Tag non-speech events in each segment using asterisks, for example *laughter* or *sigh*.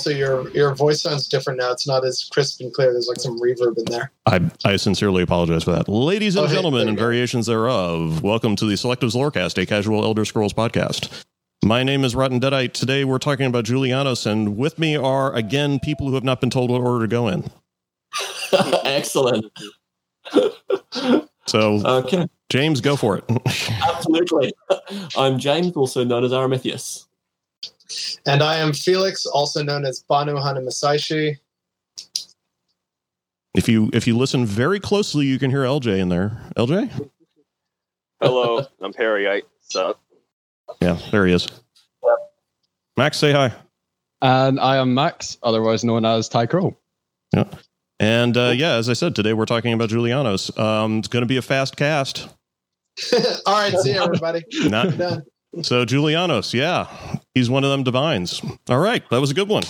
Also, your your voice sounds different now. It's not as crisp and clear. There's like some reverb in there. I, I sincerely apologize for that. Ladies and Oh, gentlemen, there and go. variations thereof, welcome to the Selectives Lorecast, a casual Elder Scrolls podcast. My name is Rotten Deadite. Today we're talking about Julianos, and with me are, again, people who have not been told what order to go in. *laughs* Excellent. So, Okay, James, go for it. *laughs* absolutely. I'm James, also known as Aramithius. And I am Felix, also known as Banu Hanamasaishi. if you if you listen very closely, you can hear LJ in there. LJ? Hello, I'm Perryite. So Yeah, there he is. Max, say hi. And I am Max, otherwise known as Ty Crow. And uh, yeah, as I said, today we're talking about Julianos. Um, it's going to be a fast cast. *laughs* All right, see you, everybody. Not, Done. So Julianos, yeah, he's one of them divines. All right, that was a good one.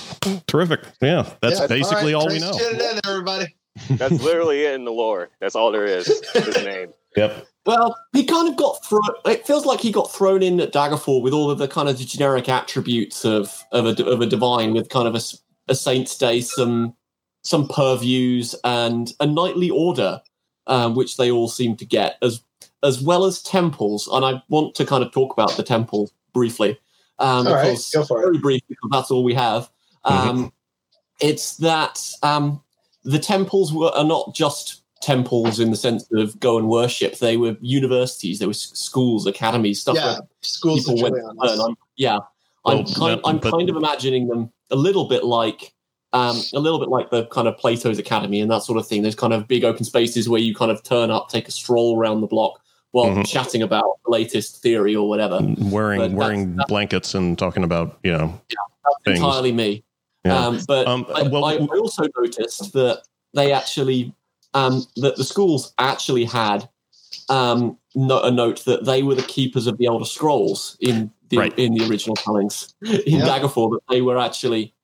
Terrific. Yeah, that's Yeah, basically all, right, we know. in, everybody. that's literally it in the lore. That's all there is. His name. *laughs* Yep. Well, he kind of got thrown. It feels like he got thrown in at Daggerfall with all of the kind of the generic attributes of of a, of a divine, with kind of a, a saint's day, some some purviews, and a knightly order, um, which they all seem to get, as as well as temples. And I want to kind of talk about the temple briefly, um, All right, because go for it. very brief because that's all we have. Um, It's that um, the temples were are not just temples in the sense of go and worship. They were universities, they were schools, academies, stuff Yeah, where schools of people went to learn. I'm, yeah, I'm Well, kind, no, I'm but- kind of imagining them a little bit like. Um, a little bit like the kind of Plato's Academy and that sort of thing. There's kind of big open spaces where you kind of turn up, take a stroll around the block while Mhm. chatting about the latest theory or whatever. Wearing But that's- wearing blankets and talking about you know things. entirely me. Yeah. Um, but Um, I, well- I, I also noticed that they actually, um, that the schools actually had um, no, a note that they were the keepers of the Elder Scrolls in the Right. in the original tellings *laughs* in Yeah. Daggerfall. That they were actually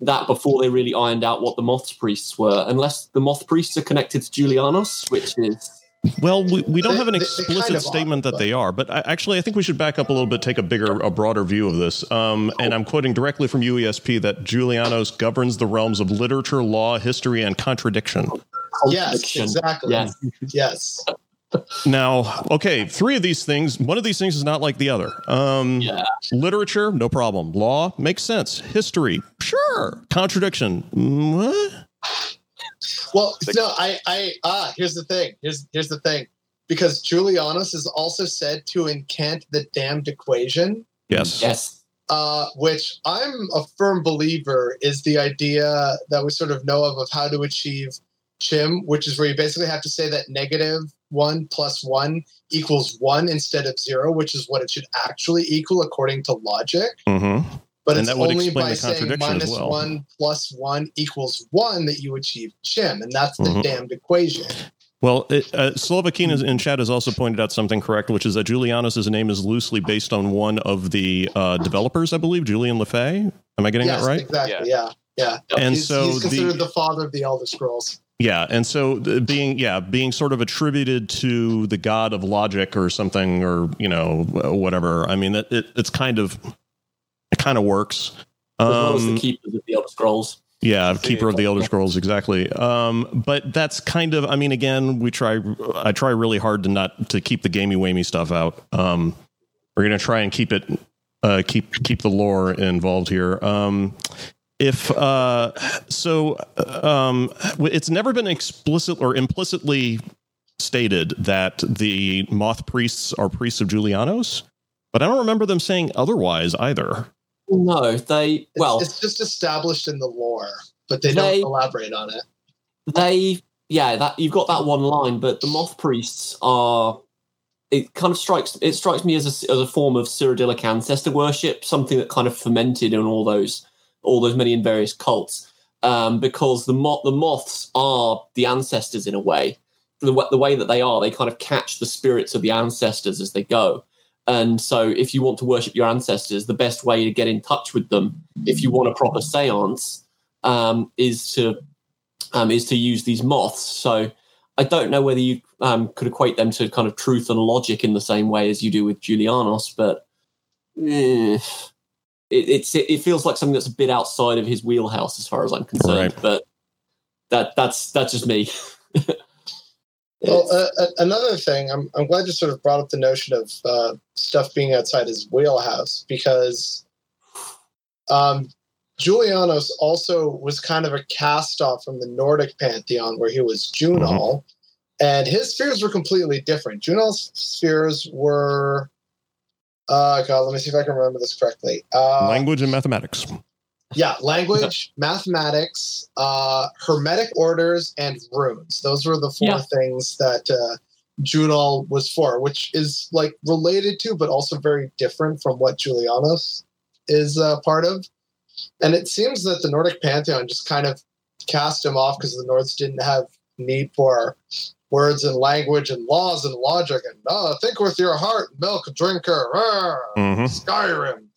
that before they really ironed out what the Moth priests were, unless the Moth priests are connected to Julianos, which is Well, we, we don't They- have an they- they explicit kind of statement are, that they are, but I, actually, I think we should back up a little bit, take a bigger, a broader view of this. Um, and I'm quoting directly from UESP that Julianos governs the realms of literature, law, history, and contradiction. Yes, exactly. Yes. Yes. Now, okay, three of these things, one of these things is not like the other. Um, Yeah. Literature, no problem. Law makes sense. History, sure. Contradiction, mm, what? Well, no, I, I, ah, here's the thing. Here's, here's the thing. Because Julianos is also said to incant the damned equation, Yes. yes, uh, which I'm a firm believer is the idea that we sort of know of of how to achieve chim, which is where you basically have to say that negative one plus one equals one instead of zero, which is what it should actually equal according to logic. hmm But And it's that would only explain by the saying contradiction as minus well. one plus one equals one that you achieve chim, and that's the Mhm. damned equation. Well, it, uh, Slovakian in chat has also pointed out something correct, which is that Julianos' name is loosely based on one of the uh, developers, I believe, Julian LeFay. Am I getting yes, that right? exactly. Yeah, yeah. And he's, so he's considered the the father of the Elder Scrolls. yeah, and so being yeah being sort of attributed to the god of logic or something or you know whatever. I mean, it, it it's kind of it kind of works. as well as Um, the keepers of the Elder Scrolls. Yeah, See, keeper of the Elder Scrolls, exactly. Um, but that's kind of, I mean, again, we try, I try really hard to not to keep the gamey wamey stuff out. Um, we're gonna try and keep it, uh, keep keep the lore involved here. Um, if uh, so, um, it's never been explicit or implicitly stated that the moth priests are priests of Julianos, but I don't remember them saying otherwise either. No, they well, it's just established in the lore, but they, They- don't elaborate on it. they yeah that you've got that one line but the moth priests are it kind of strikes it strikes me as a, as a form of cyrodiilic ancestor worship something that kind of fermented in all those all those many and various cults um, because the mo- the moths are the ancestors in a way the, the way that they are they kind of catch the spirits of the ancestors as they go and so if you want to worship your ancestors the best way to get in touch with them if you want a proper seance um, is to um, is to use these moths. So I don't know whether you um, could equate them to kind of truth and logic in the same way as you do with Julianos, but eh, it, it's it feels like something that's a bit outside of his wheelhouse as far as I'm concerned. Right. But that that's that's just me. *laughs* Well, uh, another thing, I'm, I'm glad you sort of brought up the notion of uh, stuff being outside his wheelhouse because um, Julianos also was kind of a cast off from the Nordic pantheon where he was Junal, and his spheres were completely different. Junal's spheres were, uh, God, let me see if I can remember this correctly. Uh, Language and mathematics. Yeah, *laughs* language, mathematics, uh, hermetic orders, and runes. Those were the four Yeah. things that uh, Junal was for, which is like related to, but also very different from what Julianos is uh, part of. And it seems that the Nordic pantheon just kind of cast him off because the Nords didn't have need for words and language and laws and logic and oh, think with your heart, milk drinker, rah, hmm Skyrim.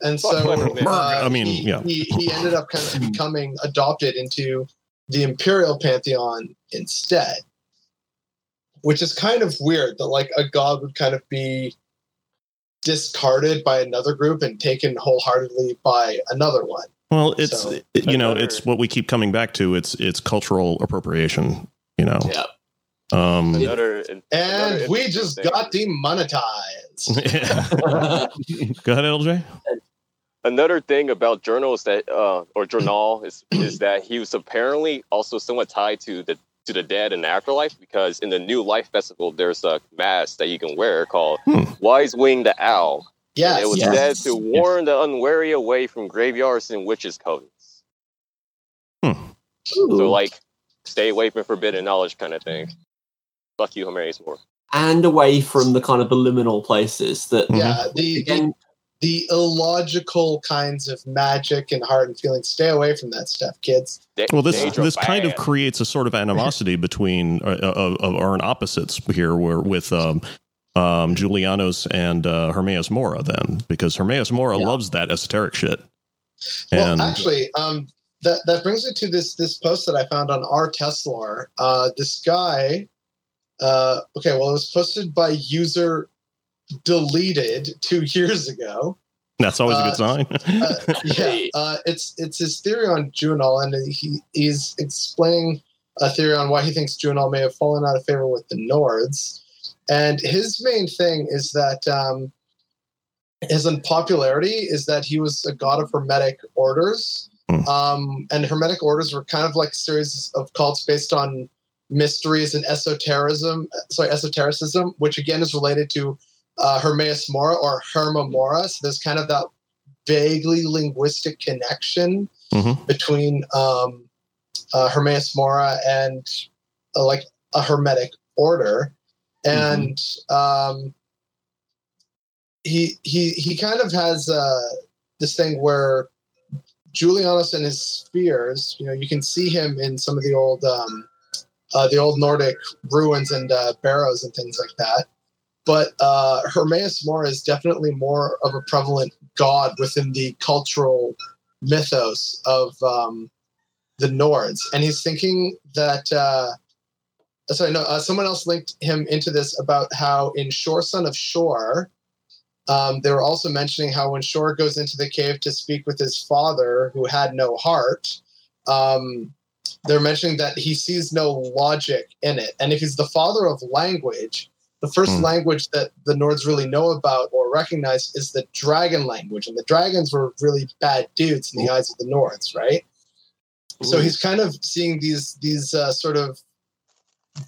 And so uh, I mean, he, yeah. he, he ended up kind of becoming adopted into the imperial pantheon instead, which is kind of weird that like a god would kind of be discarded by another group and taken wholeheartedly by another one. Well, it's So- it- you know it's what we keep coming back to. It's it's cultural appropriation. You know. yeah. Um, Another, And another we just thing- got demonetized. *laughs* yeah. Go ahead, LJ. *laughs* another thing about Junal's that uh or Junal is is *coughs* that he was apparently also somewhat tied to the to the dead and afterlife because in the new life festival there's a mask that you can wear called Hmm. wise wing the owl Yes. it was Yes. said to warn the unwary away from graveyards and witches covens so like stay away from forbidden knowledge kind of thing fuck you Hermaeus Mora and away from the kind of the liminal places that yeah, the, the again the illogical kinds of magic and heart and feelings. Stay away from that stuff, kids. Da- Well, this danger this kind of creates a sort of animosity *laughs* between uh, of, of our opposites here, where with um, um, Julianos and uh, Hermaeus Mora, then because Hermaeus Mora Yeah. loves that esoteric shit. Well, And actually, um, that that brings me to this this post that I found on our teslore. Uh, this guy, uh, okay, well, it was posted by user deleted two *laughs* years ago. that's always a uh, good sign. *laughs* Uh, yeah, uh, it's it's his theory on Junal, and he he's explaining a theory on why he thinks Junal may have fallen out of favor with the Nords. And his main thing is that um, his unpopularity is that he was a god of hermetic orders, Hmm. um, and hermetic orders were kind of like a series of cults based on mysteries and esotericism. Sorry, esotericism, which again is related to uh, Hermaeus Mora or Herma Mora. So there's kind of that vaguely linguistic connection Mhm. between um, uh, Hermaeus Mora and uh, like a Hermetic order, and um, he he he kind of has uh, this thing where Julianos and his spheres. You know, you can see him in some of the old um, uh, the old Nordic ruins and uh, barrows and things like that. But uh, Hermaeus Mora is definitely more of a prevalent god within the cultural mythos of um, the Nords, and he's thinking that. Uh, sorry, no, uh, someone else linked him into this about how in Shor Son of Shor, um, they were also mentioning how when Shor goes into the cave to speak with his father, who had no heart, um, they're mentioning that he sees no logic in it. And if he's the father of language, the first Hmm. language that the Nords really know about or recognize is the dragon language. And the dragons were really bad dudes in the eyes of the Nords, right? So he's kind of seeing these these uh, sort of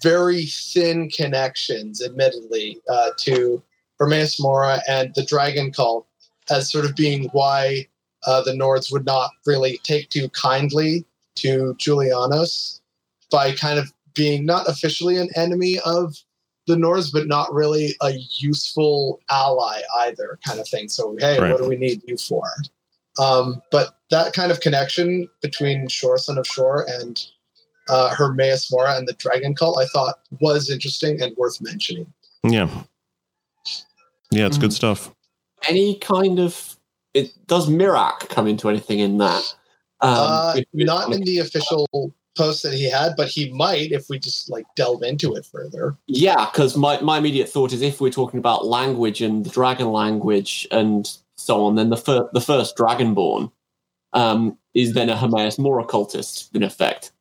very thin connections, admittedly, uh, to Hermaeus Mora and the Dragon Cult as sort of being why uh, the Nords would not really take too kindly to Julianos by kind of being not officially an enemy of the Nords, but not really a useful ally either, kind of thing. So, hey, Right. what do we need you for? Um, but that kind of connection between Shor, Son of Shor, and uh, Hermaeus Mora and the Dragon Cult, I thought was interesting and worth mentioning. yeah, yeah, it's Mm-hmm. good stuff. any kind of it does Miraak come into anything in that? Um, uh, if we- not in the official post that he had, but he might if we just like delve into it further. Yeah, because my, my immediate thought is if we're talking about language and the dragon language and so on, then the fir- the first Dragonborn um, is then a Hermaeus Mora cultist in effect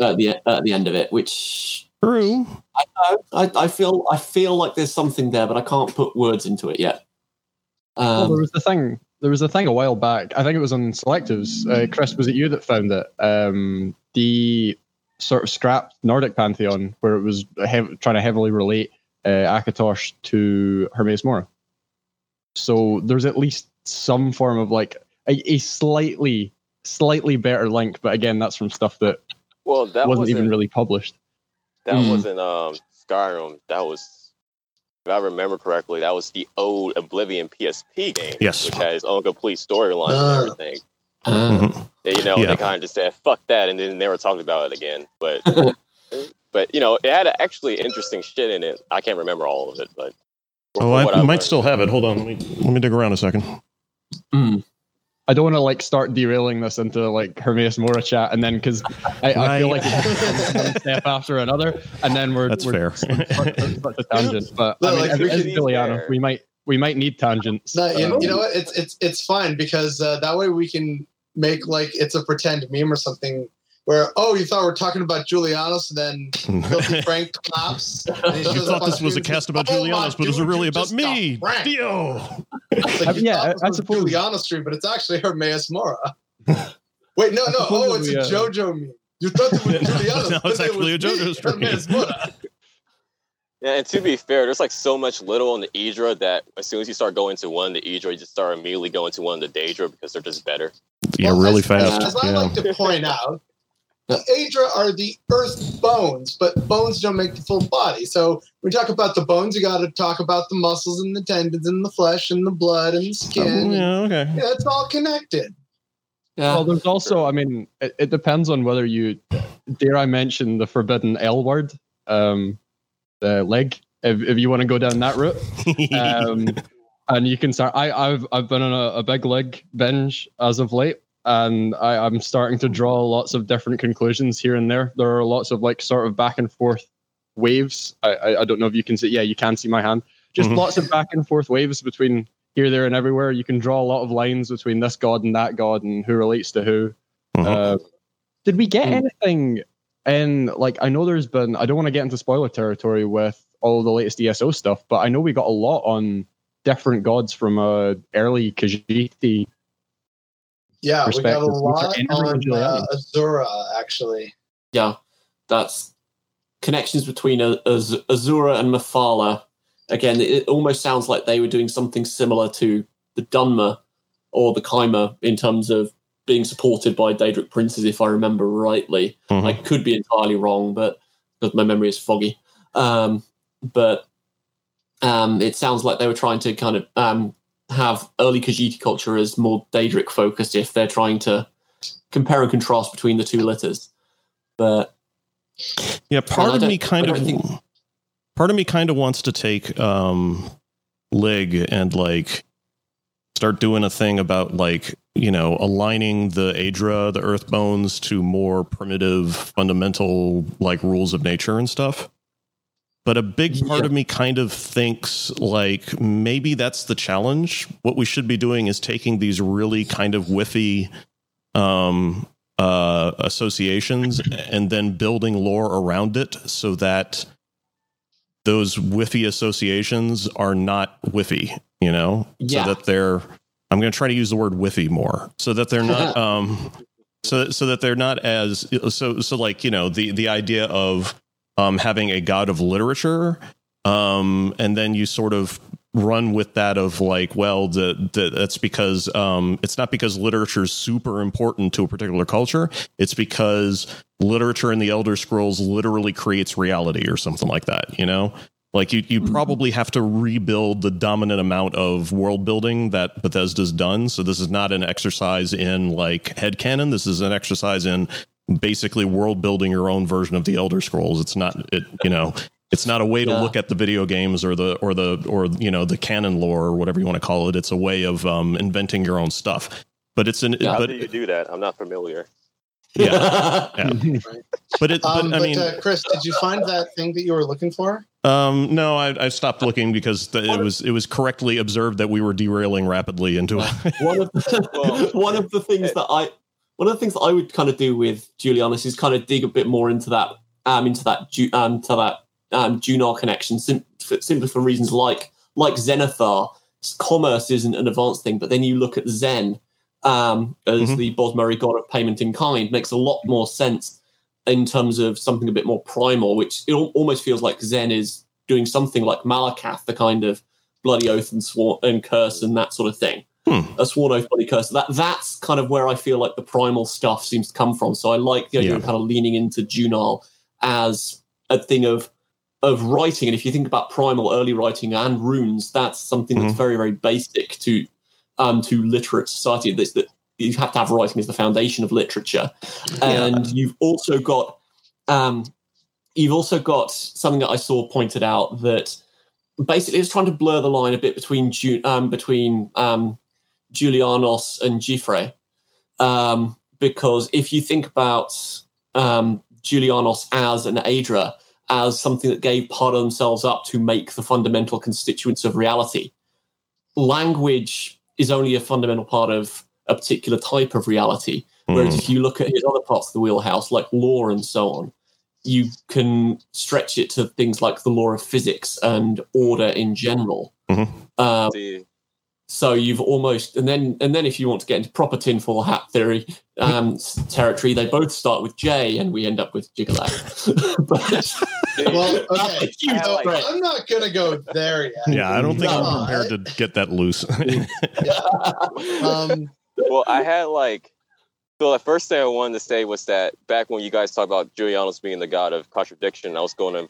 at the at the end of it, which True. I I, I feel I feel like there's something there, but I can't put words into it yet. well, Um, there was the thing. There was a thing a while back. I think it was on selectives. Uh, Chris, was it you that found it? Um, the sort of scrapped Nordic pantheon, where it was hev- trying to heavily relate uh, Akatosh to Hermaeus Mora. So there's at least some form of like a, a slightly, slightly better link. But again, that's from stuff that, Well, that wasn't, wasn't, even really published. that Mm. wasn't um Skyrim. That was, if I remember correctly, that was the old Oblivion PSP game. Yes. which had its own complete storyline Ah. and everything. uh. You know, Yeah. they kind of just said "fuck that" and then never talked about it again. But, *laughs* but you know, it had actually interesting shit in it. I can't remember all of it, but Oh, from I might learned- still have it. Hold on. Let me let me dig around a second. mm. I don't want to like start derailing this into like Hermaeus Mora chat, and then because I, I feel like it's one step after another, and then we're That's we're fair. such, such a tangent. But No, I mean, like, as, we as Juliana, we might we might need tangents. No, you, Um, you know what? It's it's it's fine because uh, that way we can make like it's a pretend meme or something. Where oh, you thought we are talking about Julianos, and then *laughs* Filthy Frank claps. and you thought this was a cast about says, "Oh, Julianos, but it's dude, really about me, pranked." Dio. It's like, I- you yeah, thought I- this I was suppose- Juliana Street, but it's actually Hermaeus Mora. Wait, no, no. Oh, it's we, a uh, JoJo meme. You thought it was *laughs* No, Juliana. no, it's actually a JoJo stream. Hermaeus Mora. Yeah, and to be fair, there's like so much little in the Aedra that as soon as you start going to one, the Aedra, you just start immediately going to one, the Daedra, because they're just better. Yeah, Well, really as, fast. As, as I like to point out, the Aedra are the earth bones, but bones don't make the full body. So when we talk about the bones, you got to talk about the muscles and the tendons and the flesh and the blood and the Oh, skin. yeah, okay. Yeah, it's all connected. yeah. Well, there's also, I mean, it, it depends on whether you dare I mention the forbidden L word, um, the leg. If, if you want to go down that route, *laughs* um, and you can start. I, I've I've been on a, a big leg binge as of late, and I, I'm starting to draw lots of different conclusions here and there. There are lots of like sort of back and forth waves. I I, I don't know if you can see. Yeah, you can see my hand. Just Mhm. lots of back and forth waves between here, there, and everywhere. You can draw a lot of lines between this god and that god, and who relates to who. Mhm. Uh, did we get Hmm. anything And like I know there's been I don't want to get into spoiler territory with all the latest ESO stuff, but I know we got a lot on different gods from uh early Khajiit. Yeah, we got a Perspective. Which are lot Andrew on uh, Azura, actually. yeah, that's connections between Az- Az- Azura and Mephala. Again, it almost sounds like they were doing something similar to the Dunmer or the Chimer in terms of being supported by Daedric princes, if I remember rightly. Mhm. I could be entirely wrong, but because my memory is foggy. Um, but um, it sounds like they were trying to kind of um, have early Khajiit culture as more Daedric focused if they're trying to compare and contrast between the two litters. But Yeah, part of me kind of think- part of me kind of wants to take um Lig and like start doing a thing about like, you know, aligning the Aedra, the earth bones to more primitive fundamental like rules of nature and stuff. But a big part Yeah. of me kind of thinks like maybe that's the challenge. What we should be doing is taking these really kind of whiffy um uh associations and then building lore around it so that those whiffy associations are not whiffy, you know? Yeah. So that they're I'm going to try to use the word whiffy more so that they're not *laughs* um so so that they're not as so so like, you know, the the idea of um having a god of literature um and then you sort of run with that of like well the, the that's because um it's not because literature is super important to a particular culture. It's because literature in the elder scrolls literally creates reality or something like that you know? Like you you Mhm. probably have to rebuild the dominant amount of world building that Bethesda's done. So this is not an exercise in like head headcanon. This is an exercise in basically world building your own version of the elder scrolls it's not it you know it's not a way to Yeah. look at the video games or the or the or you know the canon lore or whatever you want to call it it's a way of um inventing your own stuff but it's an Yeah. How do you do that? I'm not familiar. Yeah. *laughs* Yeah. But it, Um, but I mean, uh, Chris, did you find that thing that you were looking for? um, no, I, I stopped looking because the, it was it was correctly observed that we were derailing rapidly into it. *laughs* one of the, Well, one of the things that I one of the things that I would kind of do with Julianos is kind of dig a bit more into that um into that um to that um Junar connection sim- simply for reasons like like Zenithar commerce isn't an advanced thing but then you look at Zen um as Mhm. the Bosmeri god of payment in kind makes a lot more sense in terms of something a bit more primal which it almost feels like Zen is doing something like Malacath the kind of bloody oath and and curse and that sort of thing a sworn oath bloody curse. That that's kind of where I feel like the primal stuff seems to come from. So I like the idea Yeah. of kind of leaning into Junal as a thing of of writing. And if you think about primal early writing and runes, that's something that's Mhm. very very basic to um to literate society. This that you have to have writing as the foundation of literature, and you've also got um you've also got something that I saw pointed out that basically it's trying to blur the line a bit between Ju- um, between um, Julianos and Jephre. Um, because if you think about um, Julianos as an Aedra, as something that gave part of themselves up to make the fundamental constituents of reality, language is only a fundamental part of a particular type of reality. Whereas Mm. if you look at his other parts of the wheelhouse, like law and so on, you can stretch it to things like the law of physics and order in general. Mhm. Um, See, so you've almost, and then and then if you want to get into proper tinfoil hat theory um, *laughs* territory, they both start with J, and we end up with Jyggalag. *laughs* but, Well, *laughs* okay. huge I like- spread. I'm not gonna go there yet. yeah, I don't think No, I'm prepared to get that loose. Um, well, I had like, so the first thing I wanted to say was that back when you guys talked about Julianos being the god of contradiction, I was going to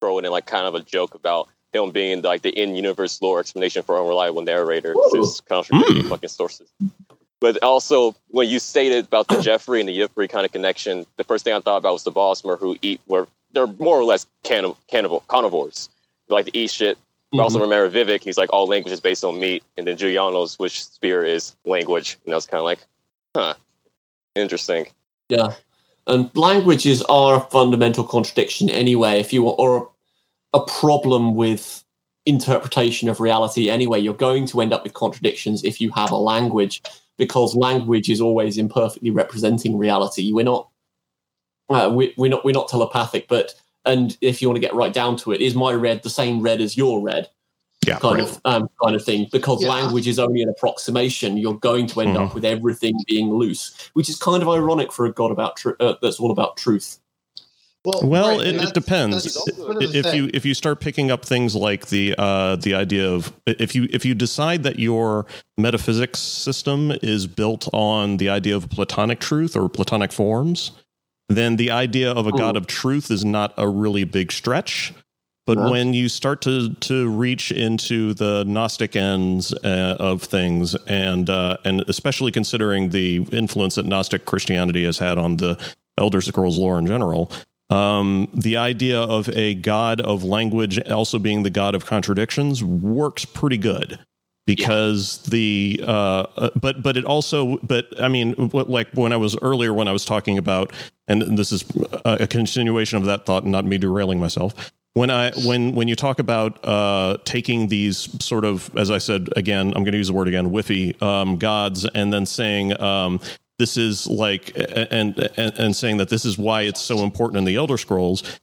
throw it in like kind of a joke about him being like the in-universe lore explanation for unreliable narrator, since contradicting hmm. fucking sources. But also, when you stated about the *clears throat* Jephre and the Y'ffre kind of connection, the first thing I thought about was the Bosmer who eat, where they're more or less cannib- cannibal carnivores. They like to eat shit. But also mm-hmm. remember Vivec, he's like all language is based on meat, and then Julianos which spear is language, and I was kind of like, huh, interesting. Yeah, and languages are a fundamental contradiction anyway. If you want, or a, a problem with interpretation of reality anyway, you're going to end up with contradictions if you have a language, because language is always imperfectly representing reality. We're not, uh, we, we're not, we're not telepathic, but and if you want to get right down to it, is my red the same red as your red? yeah, kind right. of um, kind of thing because Yeah. language is only an approximation you're going to end up with everything being loose which is kind of ironic for a god about tr- uh, that's all about truth well, Well, right, it, it depends. that's I- sort of the If you if you start picking up things like the uh, the idea of if you if you decide that your metaphysics system is built on the idea of Platonic truth or Platonic forms, then the idea of a god of truth is not a really big stretch. But No. when you start to to reach into the Gnostic ends uh, of things, and uh, and especially considering the influence that Gnostic Christianity has had on the Elder Scrolls lore in general, um, the idea of a god of language also being the god of contradictions works pretty good because the uh, uh, but but it also but I mean what, like when I was earlier when I was talking about and this is a, a continuation of that thought not me derailing myself. When I when when you talk about uh, taking these sort of as I said again I'm going to use the word again whiffy um, gods and then saying um, this is like and, and and saying that this is why it's so important in the Elder Scrolls.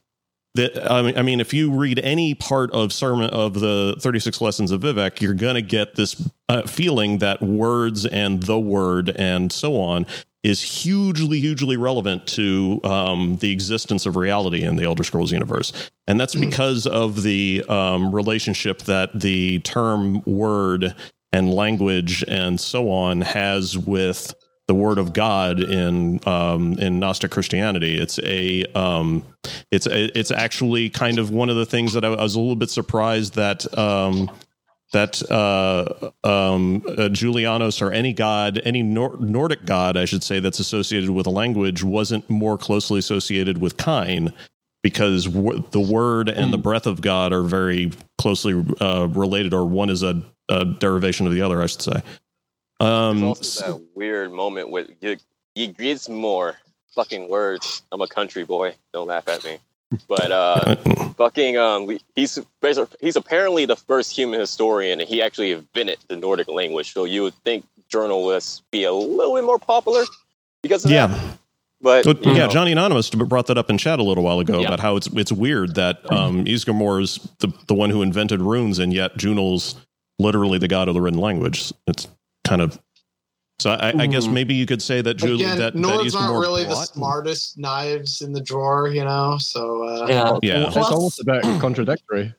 That I mean, I mean, if you read any part of sermon of the thirty six lessons of Vivec, you're going to get this uh, feeling that words and the word and so on is hugely, hugely relevant to um, the existence of reality in the Elder Scrolls universe, and that's because of the um, relationship that the term word and language and so on has with the word of God in um, in Gnostic Christianity. It's a um, it's a, it's actually kind of one of the things that I, I was a little bit surprised that um, that uh, um, uh, Julianos or any god, any Nor- Nordic god, I should say, that's associated with a language wasn't more closely associated with Kyne. Because w- the word and the breath of God are very closely uh, related, or one is a, a derivation of the other, I should say. Um, also that weird moment with y- Ysgramor fucking words. I'm a country boy. Don't laugh at me. But uh, *laughs* fucking um, we- he's he's apparently the first human historian, and he actually invented the Nordic language. So you would think journalists be a little bit more popular because of that. Yeah, But yeah. know, Johnny Anonymous brought that up in chat a little while ago Yeah. about how it's it's weird that um, is the the one who invented runes, and yet Junal's literally the god of the written language. It's kind of so. I, I guess Mhm. maybe you could say that Jul- Again, that, that Nords aren't Ysgramor really the smartest knives in the drawer, you know. So uh, Yeah. Yeah. It's almost a bit *clears throat* contradictory.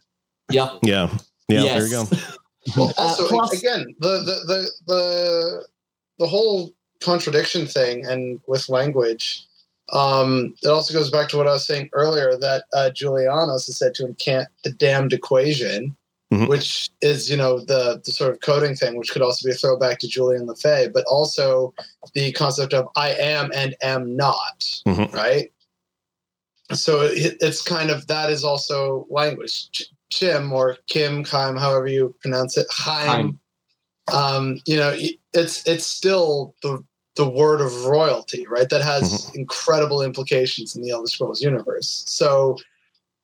Yeah. Yeah, yeah. There you go. *laughs* Well, Uh, also, plus- again, the, the the the the whole contradiction thing, and with language, um, it also goes back to what I was saying earlier that uh, Julianos has said to him, "Can't the damned equation," Mhm. which is you know the the sort of coding thing, which could also be a throwback to Julian Lefay, but also the concept of "I am and am not," Mhm. right? So it, it's kind of that is also language. Ch- Chim or Kim, Kim, however you pronounce it, Chaim. Um, you know, it's it's still the the word of royalty, right? That has incredible implications in the Elder Scrolls universe. So,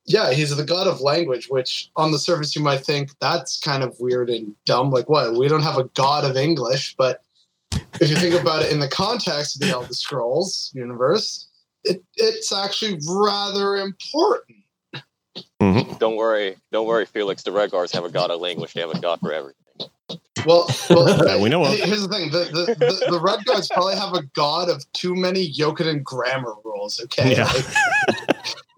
yeah, he's the god of language, which on the surface you might think that's kind of weird and dumb. Like, what? We don't have a god of English, but if you think about it in the context of the Elder Scrolls universe, it, it's actually rather important. Mm-hmm. don't worry, don't worry, Felix. The Red Guards have a god of language. They have a god for everything. Well, well *laughs* we know of. Here's the thing: the, the, the, the Red Guards probably have a god of too many Yokudan grammar rules. Okay, Yeah.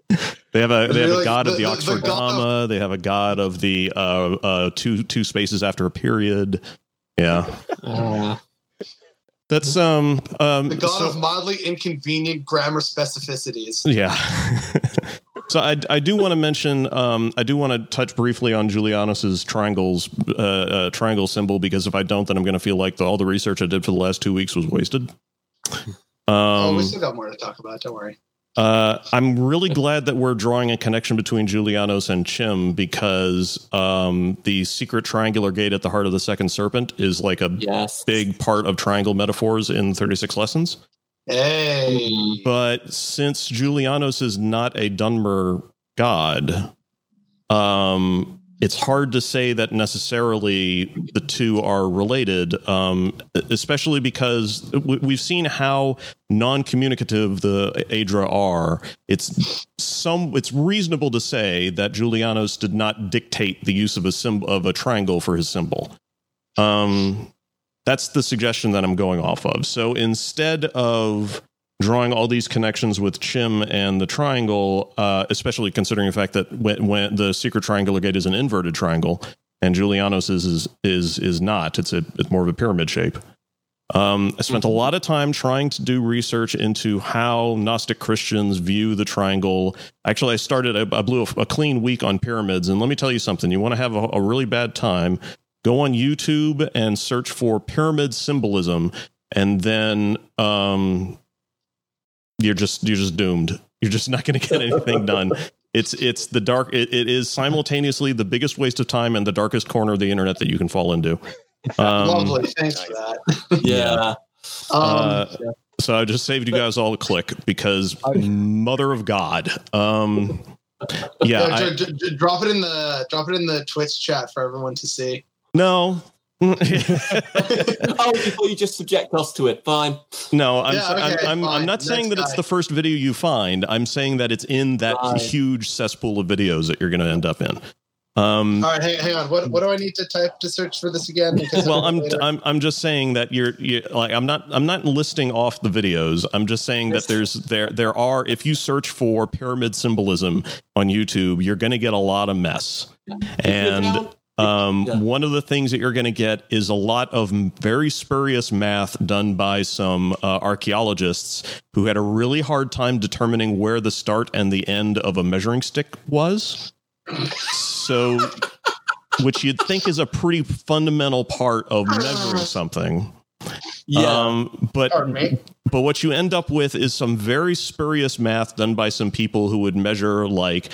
Like, *laughs* They have a they have a god of the- the Oxford of- comma. They have a god of the uh, uh, two two spaces after a period. Yeah, Uh, that's um um. the god so- of mildly inconvenient grammar specificities. Yeah. *laughs* so I, I do want to mention um, I do want to touch briefly on Julianos's triangles uh, uh, triangle symbol because if I don't, then I'm going to feel like the, all the research I did for the last two weeks was wasted. oh, Um, we still got more to talk about. Don't worry. Uh, I'm really glad that we're drawing a connection between Julianos and Chim because um, the secret triangular gate at the heart of the second serpent is like a yes. big part of triangle metaphors in 36 lessons. Hey, But since Julianos is not a Dunmer god, um, it's hard to say that necessarily the two are related, um, especially because we- we've seen how non-communicative the Aedra are. It's some. It's reasonable to say that Julianos did not dictate the use of a symbol of a triangle for his symbol. Um, that's the suggestion that I'm going off of. So instead of drawing all these connections with Chim and the triangle, uh, especially considering the fact that when, when the secret triangular gate is an inverted triangle and Julianos is is is, is not, it's a it's more of a pyramid shape. Um, I spent a lot of time trying to do research into how Gnostic Christians view the triangle. Actually, I started, I, I blew a, a clean week on pyramids. And let me tell you something you want to have a, a really bad time, go on YouTube and search for pyramid symbolism. And then um, you're just you're just doomed. You're just not going to get *laughs* anything done. It's it's the dark. It, it is simultaneously the biggest waste of time and the darkest corner of the internet that you can fall into. Um, lovely. Thanks for that. *laughs* Yeah. Um, uh, so I just saved you guys all a click because mother of God. Um, yeah, yeah, I, j- j- j- drop it in the drop it in the Twitch chat for everyone to see. no. Oh, before you just subject us to it. Fine. No, I'm, Yeah, okay, I'm, I'm, I'm fine. not saying Next that it's the first video you find. I'm saying that it's in that Right. huge cesspool of videos that you're going to end up in. Um, All right, hang, hang on. What what do I need to type to search for this again? Because well, I'm, later- I'm I'm just saying that you're, you like I'm not I'm not listing off the videos. I'm just saying that there's there there are if you search for pyramid symbolism on YouTube, you're going to get a lot of mess. And Down- um, Yeah. one of the things that you're going to get is a lot of very spurious math done by some uh, archaeologists who had a really hard time determining where the start and the end of a measuring stick was. So, which you'd think is a pretty fundamental part of measuring something. yeah. Um, but but what you end up with is some very spurious math done by some people who would measure like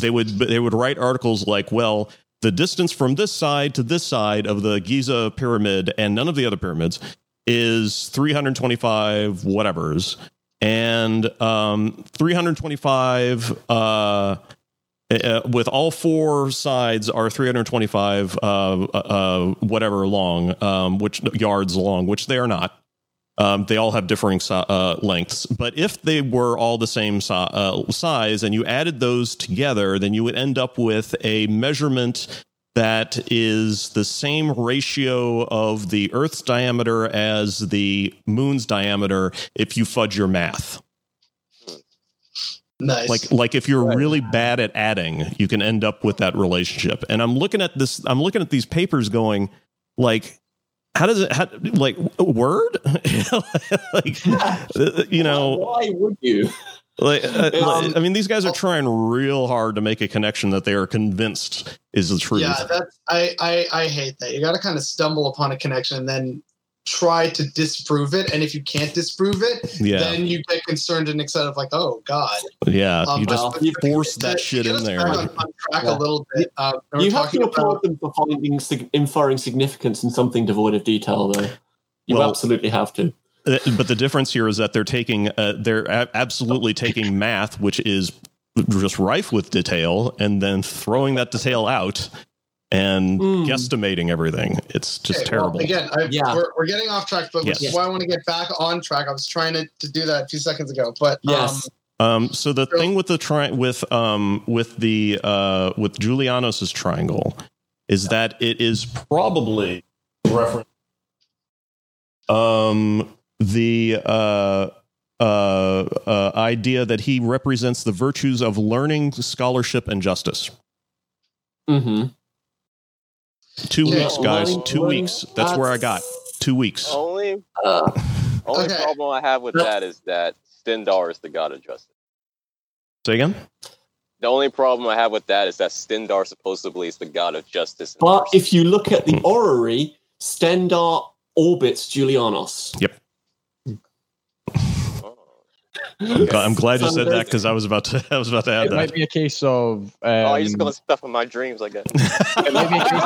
they would they would write articles like, well, the distance from this side to this side of the Giza pyramid and none of the other pyramids is 325 whatevers. and um, 325 uh, uh, with all four sides are 325 uh, uh, whatever long, um, which yards long, which they are not. Um, they all have differing si- uh, lengths, but if they were all the same si- uh, size and you added those together, then you would end up with a measurement that is the same ratio of the Earth's diameter as the moon's diameter if you fudge your math. Nice. Like like if you're really bad at adding, you can end up with that relationship. And I'm looking at this I'm looking at these papers going like how does it how, like word *laughs* like you know why would you? like uh, Um, I mean these guys are trying real hard to make a connection that they are convinced is the truth. yeah, that's I, I I hate that. You got to kind of stumble upon a connection and then try to disprove it. And if you can't disprove it, Yeah. then you get concerned and excited, like, oh god. Yeah, Um, you just well, you- force To- that shit in there. back On, on Yeah. a little bit. Uh, You have to applaud them for finding inferring significance in something devoid of detail, though. You Well- absolutely have to. Uh, But the difference here is that they're taking, uh, they're a- absolutely taking math, which is just rife with detail, and then throwing that detail out and Mm. guesstimating everything. It's just Okay, well, terrible. again, I, Yeah. we're, we're getting off track, but which is why I want to get back on track. I was trying to, to do that a few seconds ago, but Yes. Um, so the So- thing with the tri- with um with the uh with Julianos's triangle is that it is probably reference um the uh uh, uh, idea that he represents the virtues of learning, scholarship, and justice. Mm-hmm. Two Yeah, weeks, guys. learning- Two weeks. That's where I got. Two weeks. Only Uh, only Okay. problem I have with Yep. that is that Stendarr is the god of justice. Say again. The only problem I have with that is that Stendarr supposedly is the god of justice. but mercy. if you look at the orrery, Stendarr orbits Julianos. Oh. I'm, gl- I'm glad you said that because I was about to. *laughs* I was about to add that. It might be a case of. Um, oh, you're just gonna stuff in my dreams, I guess. *laughs* *laughs* it might be a case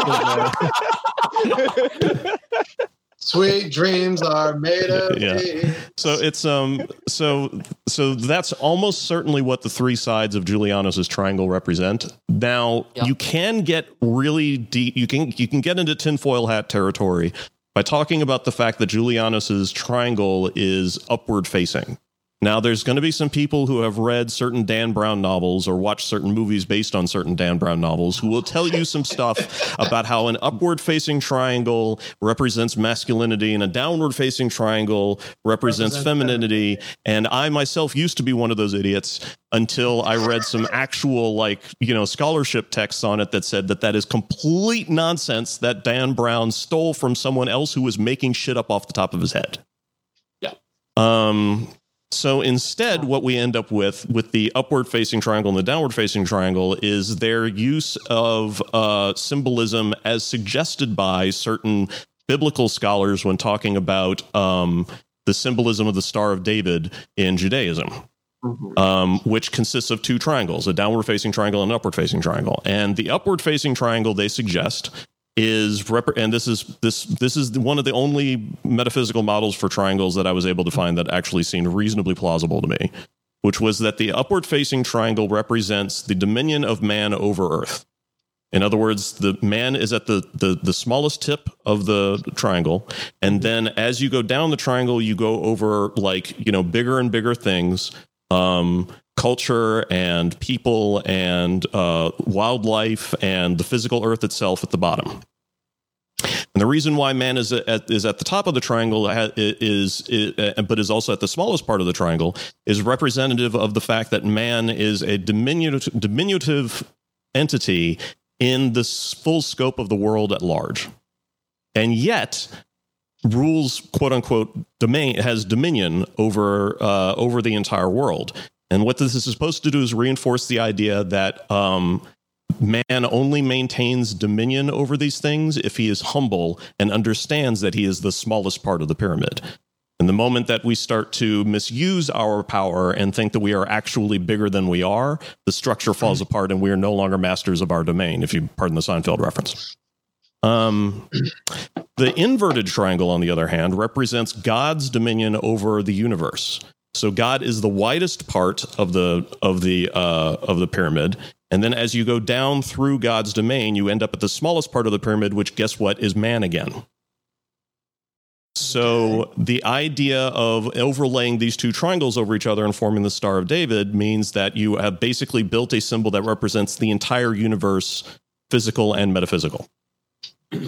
of. Uh, sweet dreams are made of Yeah. me. So it's um so so that's almost certainly what the three sides of Julianos's triangle represent. Now Yeah. you can get really deep. You can you can get into tinfoil hat territory by talking about the fact that Julianos's triangle is upward facing. Now, there's going to be some people who have read certain Dan Brown novels or watched certain movies based on certain Dan Brown novels who will tell you some stuff about how an upward facing triangle represents masculinity and a downward facing triangle represents femininity. And I myself used to be one of those idiots until I read some actual, like, you know, scholarship texts on it that said that that is complete nonsense that Dan Brown stole from someone else who was making shit up off the top of his head. Yeah. Um, so instead, what we end up with with the upward facing triangle and the downward facing triangle is their use of uh, symbolism as suggested by certain biblical scholars when talking about um, the symbolism of the Star of David in Judaism Mhm. um, which consists of two triangles a downward facing triangle and an upward facing triangle and the upward facing triangle they suggest is rep- and this is this this is one of the only metaphysical models for triangles that I was able to find that actually seemed reasonably plausible to me which was that the upward facing triangle represents the dominion of man over earth. In other words the man is at the the, the smallest tip of the triangle and then as you go down the triangle you go over like you know bigger and bigger things. Um, culture and people and uh, wildlife and the physical earth itself at the bottom. And the reason why man is at, is at the top of the triangle is, is, uh, but is also at the smallest part of the triangle is representative of the fact that man is a diminutive, diminutive entity in the full scope of the world at large. And yet, rules quote unquote domain has dominion over uh, over the entire world and what this is supposed to do is reinforce the idea that um, man only maintains dominion over these things if he is humble and understands that he is the smallest part of the pyramid. And the moment that we start to misuse our power and think that we are actually bigger than we are the structure falls apart and we are no longer masters of our domain if you pardon the seinfeld reference. Um, the inverted triangle, on the other hand, represents God's dominion over the universe. So God is the widest part of the of the uh, of the pyramid, and then as you go down through God's domain, you end up at the smallest part of the pyramid, which guess what is man again. So the idea of overlaying these two triangles over each other and forming the Star of David means that you have basically built a symbol that represents the entire universe, physical and metaphysical. *clears throat*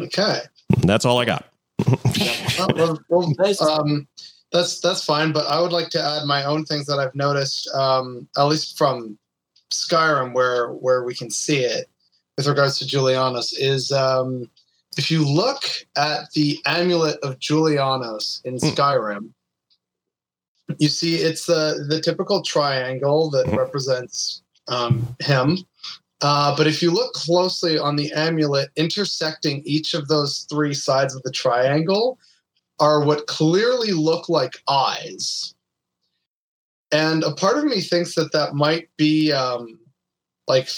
Okay. That's all I got. Oh, well, well, *laughs* um, that's that's fine, but I would like to add my own things that I've noticed, um, at least from Skyrim, where where we can see it with regards to Julianos, is um, if you look at the amulet of Julianos in Hmm. Skyrim, you see it's the the typical triangle that Mhm. represents um, him. Uh, but if you look closely on the amulet, intersecting each of those three sides of the triangle are what clearly look like eyes. And a part of me thinks that that might be um, like,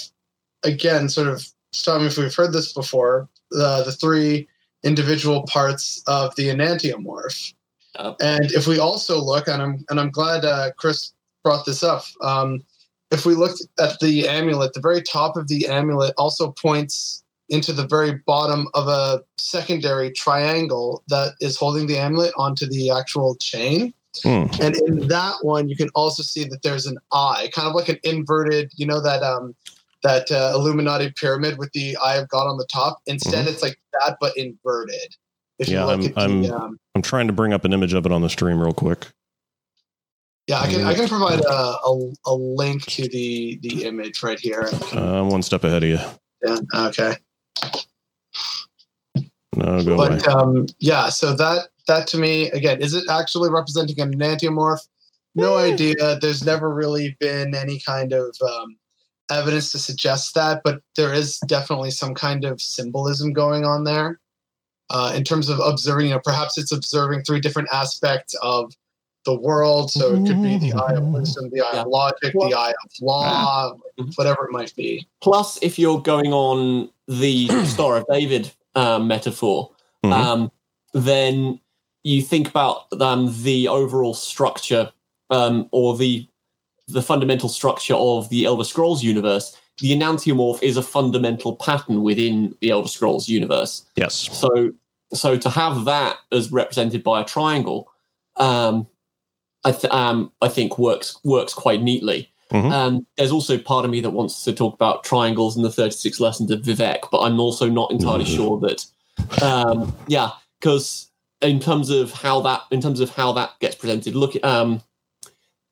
again, sort of, tell me if we've heard this before, uh, the three individual parts of the enantiomorph. Yep. And if we also look, and I'm and I'm glad uh, Chris brought this up. Um, if we look at the amulet, the very top of the amulet also points into the very bottom of a secondary triangle that is holding the amulet onto the actual chain. Hmm. And in that one, you can also see that there's an eye, kind of like an inverted, you know, that um, that uh, Illuminati pyramid with the eye of God on the top. Instead, it's like that, but inverted. If Yeah, you look I'm- at the, I'm- um, I'm trying to bring up an image of it on the stream real quick. yeah, I can I can provide a, a, a link to the the image right here. Uh, I'm one step ahead of you. Yeah, okay. No, go away. But um, yeah, so that that to me again, is it actually representing an enantiomorph? No idea. There's never really been any kind of um, evidence to suggest that, but there is definitely some kind of symbolism going on there. Uh, in terms of observing, you know, perhaps it's observing three different aspects of the world. So it could be the eye of wisdom, the eye Yeah. of logic, the eye of law, Mhm. whatever it might be. Plus, if you're going on the *clears throat* Star of David um, metaphor, Mhm. um, then you think about um, the overall structure um, or the the fundamental structure of the Elder Scrolls universe. The Enantiomorph is a fundamental pattern within the Elder Scrolls universe. yes. So, so to have that as represented by a triangle, um, I, th- um, I think works works quite neatly. Mhm. Um, there's also part of me that wants to talk about triangles and the 36 lessons of Vivec, but I'm also not entirely Mhm. sure that. Um, yeah, because in terms of how that in terms of how that gets presented, look, um,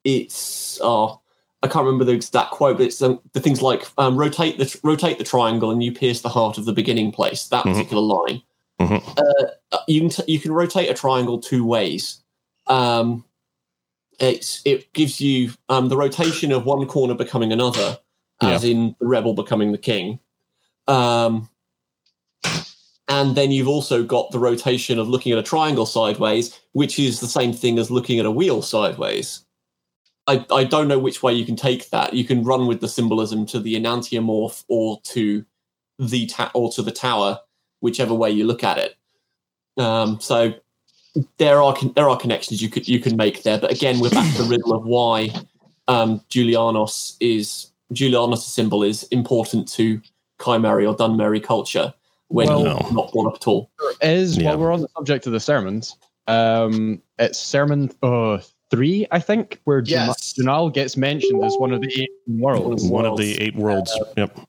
it's oh, I can't remember the exact quote, but it's um, the things like um, rotate the rotate the triangle and you pierce the heart of the beginning place. That Mhm. particular line. Mhm. Uh, you can t- you can rotate a triangle two ways. Um, it's it gives you um, the rotation of one corner becoming another, as in the rebel becoming the king. Um, and then you've also got the rotation of looking at a triangle sideways, which is the same thing as looking at a wheel sideways. I, I don't know which way you can take that. You can run with the symbolism to the enantiomorph or to the ta- or to the tower, whichever way you look at it. Um, so there are con- there are connections you could you can make there, but again, we're back to the riddle of why um, Julianos is Julianos' symbol is important to Chimeri or Dunmeri culture when Well- he's not brought up at all. is Yeah. while we're on the subject of the sermons, um, it's sermon uh, three, I think, where Jun- Yes. Junal gets mentioned as one of the eight worlds, One of the eight worlds. Yep.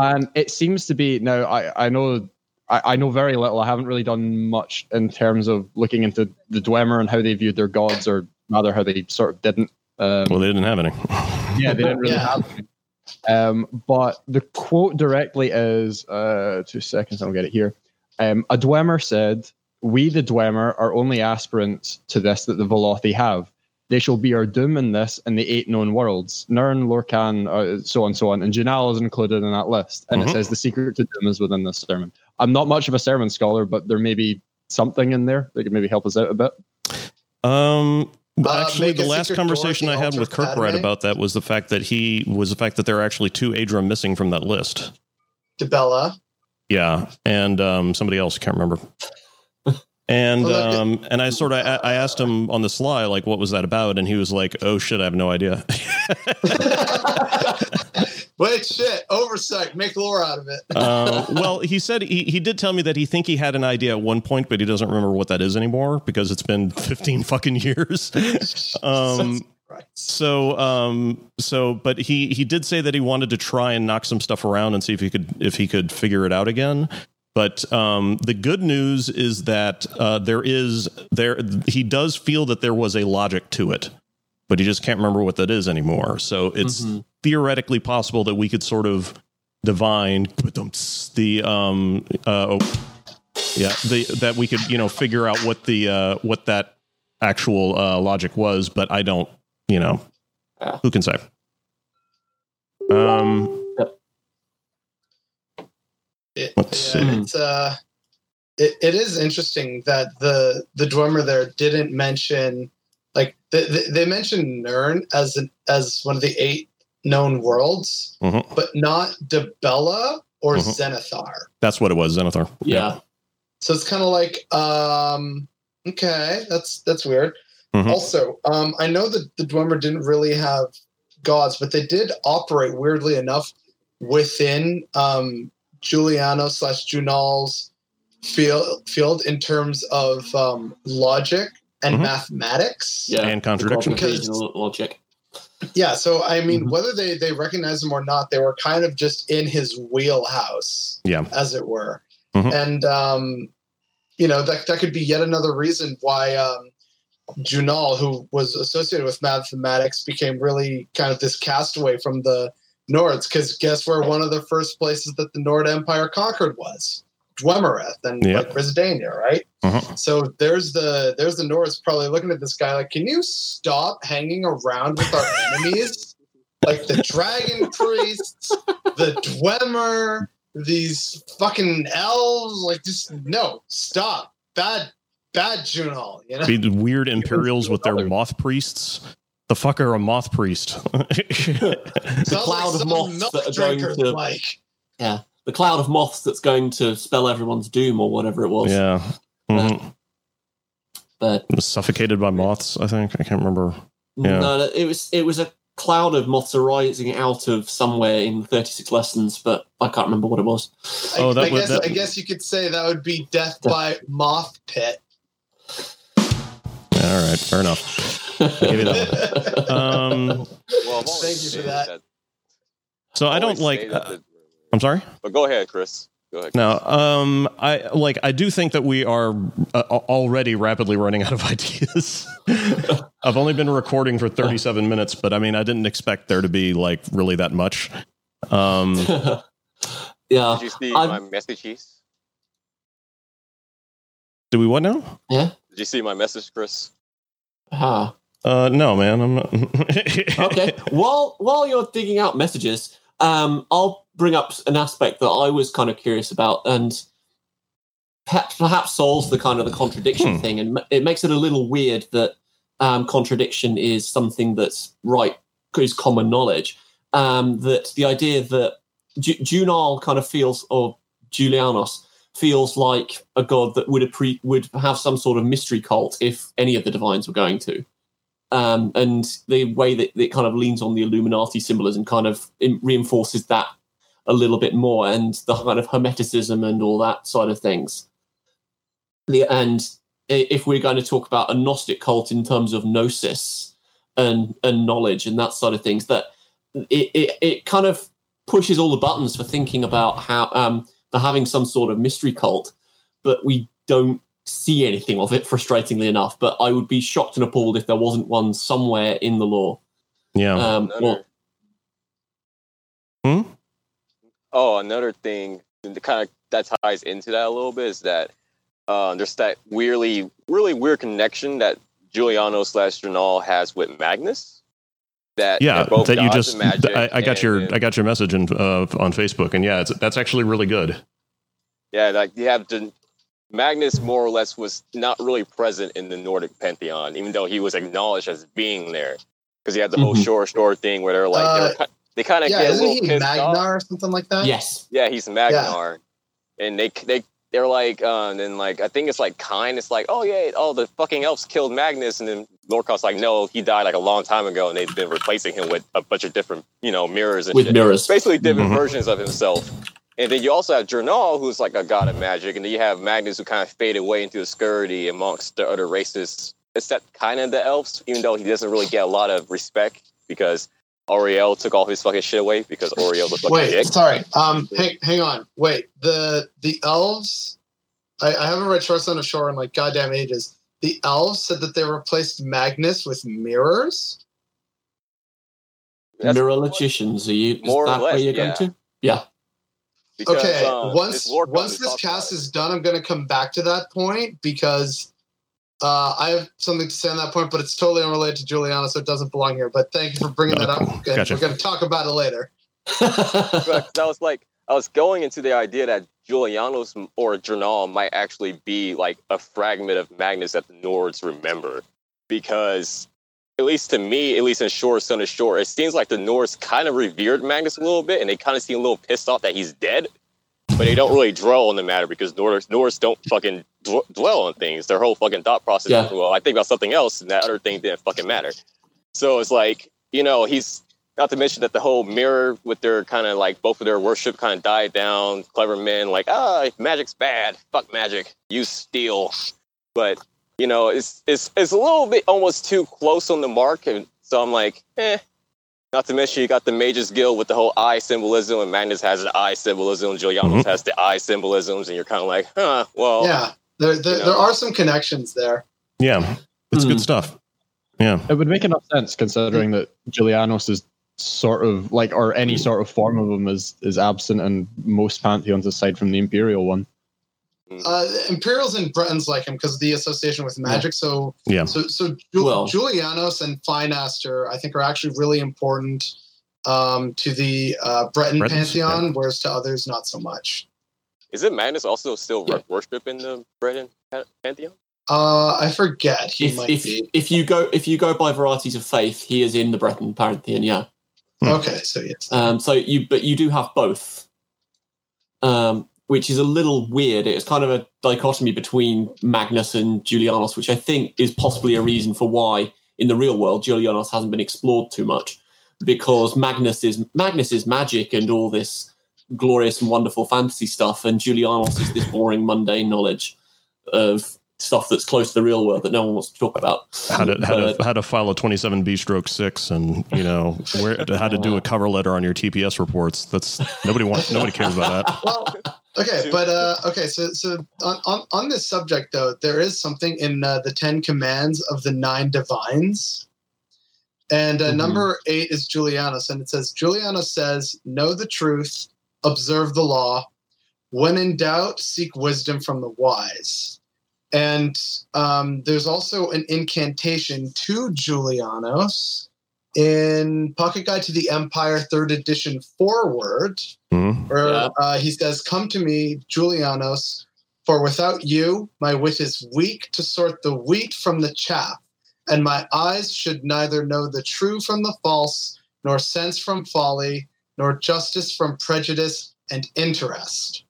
and it seems to be now. I I know. I, I know very little. I haven't really done much in terms of looking into the Dwemer and how they viewed their gods, or rather, how they sort of didn't. Um, Well, they didn't have any. *laughs* yeah, they didn't really Yeah. have any. Um, but the quote directly is uh, two seconds, I'll get it here. Um, a Dwemer said, We, the Dwemer, are only aspirants to this that the Velothi have. They shall be our doom in this and the eight known worlds. Nirn, Lorkhan, uh, so on, so on. And Junal is included in that list. And Mhm. it says the secret to doom is within this sermon. I'm not much of a sermon scholar, but there may be something in there that could maybe help us out a bit. Um, well, Uh, actually, make the last conversation door I had with altar Kirk right about that was the fact that he was the fact that there are actually two Aedra missing from that list. Dibella. Yeah, and um, somebody else I can't remember. And Well, um, and I sort of I I asked him on the sly like what was that about, and he was like, "Oh shit, I have no idea." *laughs* Wait, shit, oversight. Make lore out of it. uh, *laughs* well, he said he, he did tell me that he think he had an idea at one point, but he doesn't remember what that is anymore because it's been *laughs* fifteen fucking years. um, Right. so um, so but he he did say that he wanted to try and knock some stuff around and see if he could if he could figure it out again. But um, the good news is that uh, there is there he does feel that there was a logic to it, but he just can't remember what that is anymore. So it's Mhm. theoretically possible that we could sort of divine the um uh oh, yeah the that we could you know figure out what the uh what that actual uh logic was but i don't you know who can say um It, Let's yeah, see. It's uh, it, it is interesting that the the Dwemer there didn't mention like they, they, they mentioned Nirn as an as one of the eight known worlds, Mhm. but not Dibella or Mhm. Zenithar. that's what it was zenithar yeah. So it's kind of like, um, okay, that's that's weird. Mhm. Also, um, I know that the Dwemer didn't really have gods, but they did operate weirdly enough within um, Julianos slash Junal's field field in terms of um, logic and Mhm. mathematics. Yeah. and contradiction Because- logic. Yeah, so I mean, Mhm. whether they they recognize him or not, they were kind of just in his wheelhouse. Yeah. as it were, Mhm. and um, you know that that could be yet another reason why um, Junal, who was associated with mathematics, became really kind of this castaway from the Nords. Because guess where one of the first places that the Nord Empire conquered was Dwemereth and Yep. like Brisdania, right? Mhm. So there's the there's the Nords probably looking at this guy like, can you stop hanging around with our *laughs* enemies? Like the dragon priests, the Dwemer, these fucking elves. Like just no, stop. Bad bad Junal, you know? Be the weird imperials with their *laughs* moth priests the fucker a moth priest *laughs* the cloud of some moths that are going to- like The cloud of moths that's going to spell everyone's doom or whatever it was. yeah Mhm. But was suffocated by moths i think i can't remember Yeah. no, no, it was it was a cloud of moths arising out of somewhere in 36 lessons, but I can't remember what it was. I, Oh, that I was- guess that- I guess you could say that would be death by moth pit. all right fair enough I'll give you that one. *laughs* um Well, I've Thank you for said that. so i I've don't like uh, i'm sorry but go ahead, Chris. Go ahead. Now, um, I like. I do think that we are uh, already rapidly running out of *laughs* ideas. I've only been recording for 37 minutes, but I mean, I didn't expect there to be like really that much. Um, *laughs* yeah. Did you see I'm- my messages? do we what now? Yeah. Did you see my message, Chris? Ah. Uh, no, man. I'm not. *laughs* okay. while while you're digging out messages, um, I'll bring up an aspect that I was kind of curious about, and perhaps, perhaps solves the kind of the contradiction Hmm. thing, and it makes it a little weird that um, contradiction is something that's right is common knowledge. Um, that the idea that Ju- Junal kind of feels, or Julianos feels like a god that would appre- would have some sort of mystery cult if any of the divines were going to um, and the way that it kind of leans on the Illuminati symbolism kind of reinforces that a little bit more, and the kind of hermeticism and all that side of things. The and if we're going to talk about a Gnostic cult in terms of gnosis and and knowledge and that side of things, that it it, it kind of pushes all the buttons for thinking about how um, for having some sort of mystery cult, but we don't see anything of it, frustratingly enough. But I would be shocked and appalled if there wasn't one somewhere in the law. yeah. Um, Another- well, Hmm? Oh, another thing that kind of that ties into that a little bit is that uh, there's that weirdly, really weird connection that Julianos slash Junal has with Magnus. That yeah, that you just. magic I, I got and your. then- I got your message in, uh, on Facebook, and yeah, it's, that's actually really good. yeah, like you have the Magnus more or less was not really present in the Nordic pantheon, even though he was acknowledged as being there because he had the whole Mhm. shore shore thing where they're like Uh, they're, they kind of yeah, get a isn't little he pissed off. Magnar or something like that? yes. Yeah, he's Magnar, and they they they're like, uh, and then like I think it's like kind. It's like, oh yeah, oh the fucking elves killed Magnus, and then Lorkhan's like, no, he died like a long time ago, and they've been replacing him with a bunch of different, you know, mirrors and with shit. mirrors. basically different Mhm. versions of himself. And then you also have Junal, who's like a god of magic, and then you have Magnus, who kind of faded away into obscurity amongst the other races, except kind of the elves, even though he doesn't really get a lot of respect because Auri-El took all his fucking shit away because Auri-El's a fucking Wait, dick. sorry. Um, hang, hang on. Wait, the the elves. I, I haven't read Shor Son of Shor in like goddamn ages. The elves said that they replaced Magnus with mirrors. That's Mirror logicians. Are you? Is More or that where less, you're yeah. going to? Yeah. Because, okay, um, once this once this cast is done, I'm going to come back to that point because uh, I have something to say on that point, but it's totally unrelated to Juliana, so it doesn't belong here. But thank you for bringing that up. Okay, Okay, gotcha. We're going to talk about it later. But I was like, I was going into the idea that Julianos or Junal might actually be like a fragment of Magnus that the Nords remember. Because, at least to me, at least in Shor, Son of Shor, it seems like the Nords kind of revered Magnus a little bit and they kind of seem a little pissed off that he's dead. But they don't really dwell on the matter because Nords, Nords don't fucking dw- dwell on things. Their whole fucking thought process Yeah. is, well, I think about something else and that other thing didn't fucking matter. So it's like, you know, he's not to mention that the whole mirror with their kind of like both of their worship kind of died down. Clever men like, ah, magic's bad. Fuck magic. Use steel. But you know, it's it's it's a little bit almost too close on the mark, and so I'm like, eh. Not to mention you got the Mages Guild with the whole eye symbolism, and Magnus has an eye symbolism, Julianos Mhm. has the eye symbolisms, and you're kind of like, huh, well, yeah, there there, you know. there are some connections there. Yeah, it's Hmm. good stuff. Yeah, It would make enough sense considering that Julianos is sort of like, or any sort of form of him is is absent in most pantheons aside from the imperial one. Uh, Imperials and Bretons like him because of the association with magic. So yeah. So, so Ju- Well- Julianos and Phynaster, I think, are actually really important um, to the uh, Breton Bretons, pantheon, whereas to others, not so much. is it Magnus also still Yeah. worship in the Breton pantheon? Uh, I forget. He if might if be. if you go if you go by varieties of faith, he is in the Breton pantheon. Yeah. Hmm. Okay, so yes. Um, so you, but you do have both, um, which is a little weird. It's kind of a dichotomy between Magnus and Julianos, which I think is possibly a reason for why in the real world Julianos hasn't been explored too much, because Magnus is Magnus is magic and all this glorious and wonderful fantasy stuff, and Julianos is this boring, mundane knowledge of stuff that's close to the real world that no one wants to talk about. How to how But- to how to file a twenty seven B stroke six, and you know where how to do a cover letter on your TPS reports. That's nobody wants nobody cares about that. Okay, but uh, okay, so so on, on on this subject though, there is something in uh, the Ten Commands of the Nine Divines, and uh, Mhm. number eight is Julianos, and it says Julianos says, "Know the truth, observe the law. When in doubt, seek wisdom from the wise." And um, there's also an incantation to Julianos in Pocket Guide to the Empire, third edition, forward Mhm. where Yeah. uh, he says, Come to me, Julianos, for without you, my wit is weak to sort the wheat from the chaff, and my eyes should neither know the true from the false, nor sense from folly, nor justice from prejudice and interest.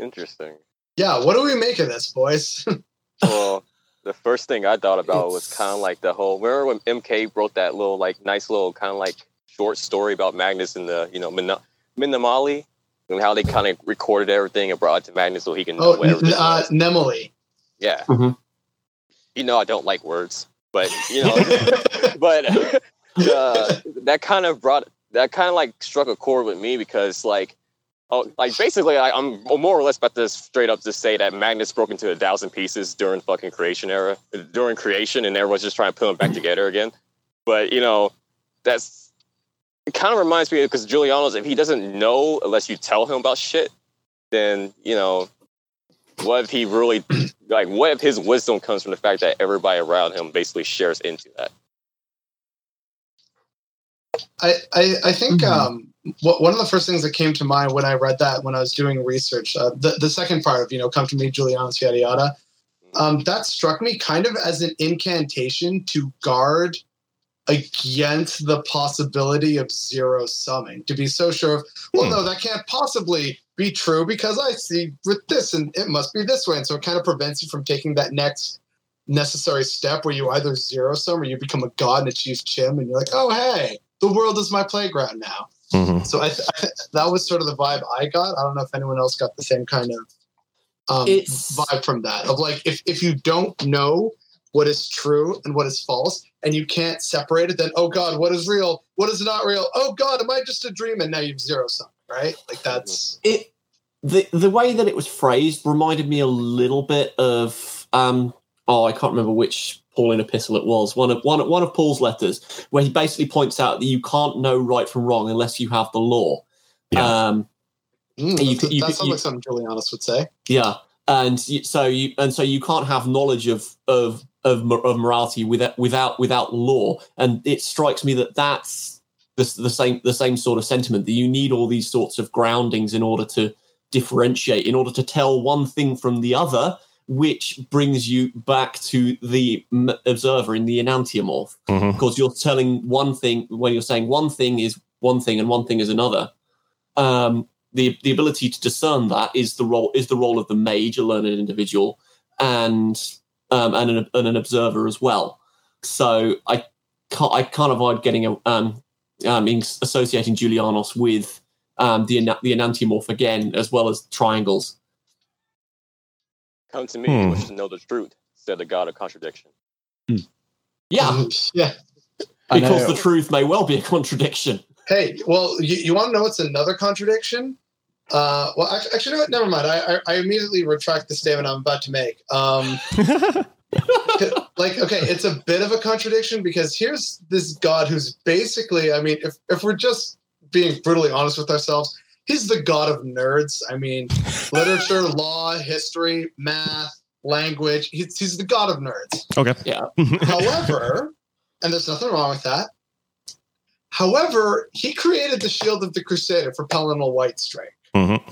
Interesting. Yeah, what do we make of this, boys? *laughs* well, the first thing I thought about was kind of like the whole. Remember when MK wrote that little, like, nice little kind of like short story about Magnus and the, you know, Min- Minamali and how they kind of recorded everything and brought it to Magnus so he can know oh, what everything n- uh. Mnemoli. Yeah. Mhm. You know, I don't like words, but you know, *laughs* but uh, that kind of brought that kind of like struck a chord with me because like oh like basically I, i'm more or less about to straight up just say that magnus broke into a thousand pieces during fucking creation era during creation and everyone's just trying to put them back together again but you know that's it kind of reminds me because Julianos if he doesn't know unless you tell him about shit then you know what if he really *clears throat* like what if his wisdom comes from the fact that everybody around him basically shares into that I, I, I think Mhm. um, what, one of the first things that came to mind when I read that when I was doing research, uh, the, the second part of, you know, come to me, Julianos, yada, yada, um, that struck me kind of as an incantation to guard against the possibility of zero summing to be so sure of well Hmm. no that can't possibly be true because i see with this and it must be this way and so it kind of prevents you from taking that next necessary step where you either zero sum or you become a god and achieve CHIM and you're like oh hey the world is my playground now Mhm. so I, th- I th- that was sort of the vibe i got. I don't know if anyone else got the same kind of um, vibe from that of like if, if you don't know what is true and what is false and you can't separate it then oh god what is real? What is not real? Oh god am i just a dream? And now you've zero sum right? Like that's it the the way that it was phrased reminded me a little bit of um oh I can't remember which Pauline epistle it was one of one of, one of Paul's letters where he basically points out that you can't know right from wrong unless you have the law. Yeah. Um, mm, You that's- you that sounds you- like something Julianos would say yeah, and you, so you and so you can't have knowledge of of of, of morality without without without law. And it strikes me that that's the, the same the same sort of sentiment that you need all these sorts of groundings in order to differentiate, in order to tell one thing from the other, which brings you back to the m- observer in the enantiomorph Mhm. because you're telling one thing when you're saying one thing is one thing and one thing is another. Um, the the ability to discern that is the role is the role of the mage, a learned individual, and um, and an, and an observer as well. So I ca- I can't avoid getting a um, um in associating Julianos with um the the enantiomorph again as well as triangles. Come to me, Hmm. you wish to know the truth, said the god of contradiction. Yeah, yeah because uh, the truth may well be a contradiction. Hey, well, you, you want to know what's another contradiction? Uh, well, actually, actually, you know what? Never mind. I, I, I immediately retract the statement I'm about to make. Um, *laughs* like, okay, it's a bit of a contradiction because here's this God who's basically, I mean, if, if we're just being brutally honest with ourselves, he's the God of nerds. I mean, literature, *laughs* law, history, math, language. He's, he's the God of nerds. okay. Yeah. *laughs* However, and there's nothing wrong with that. However, he created the Shield of the Crusader for Pelinal Whitestrake. Mhm.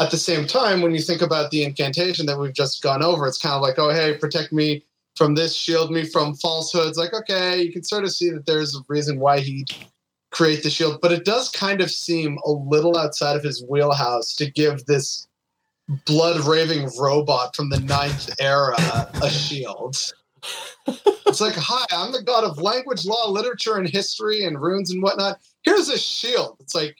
At the same time, when you think about the incantation that we've just gone over, it's kind of like, oh, hey, protect me from this, shield me from falsehoods. Like, okay, you can sort of see that there's a reason why he'd create the shield, but it does kind of seem a little outside of his wheelhouse to give this blood raving robot from the ninth era a shield. It's like, hi, I'm the god of language, law, literature, and history, and runes and whatnot. Here's a shield. It's like,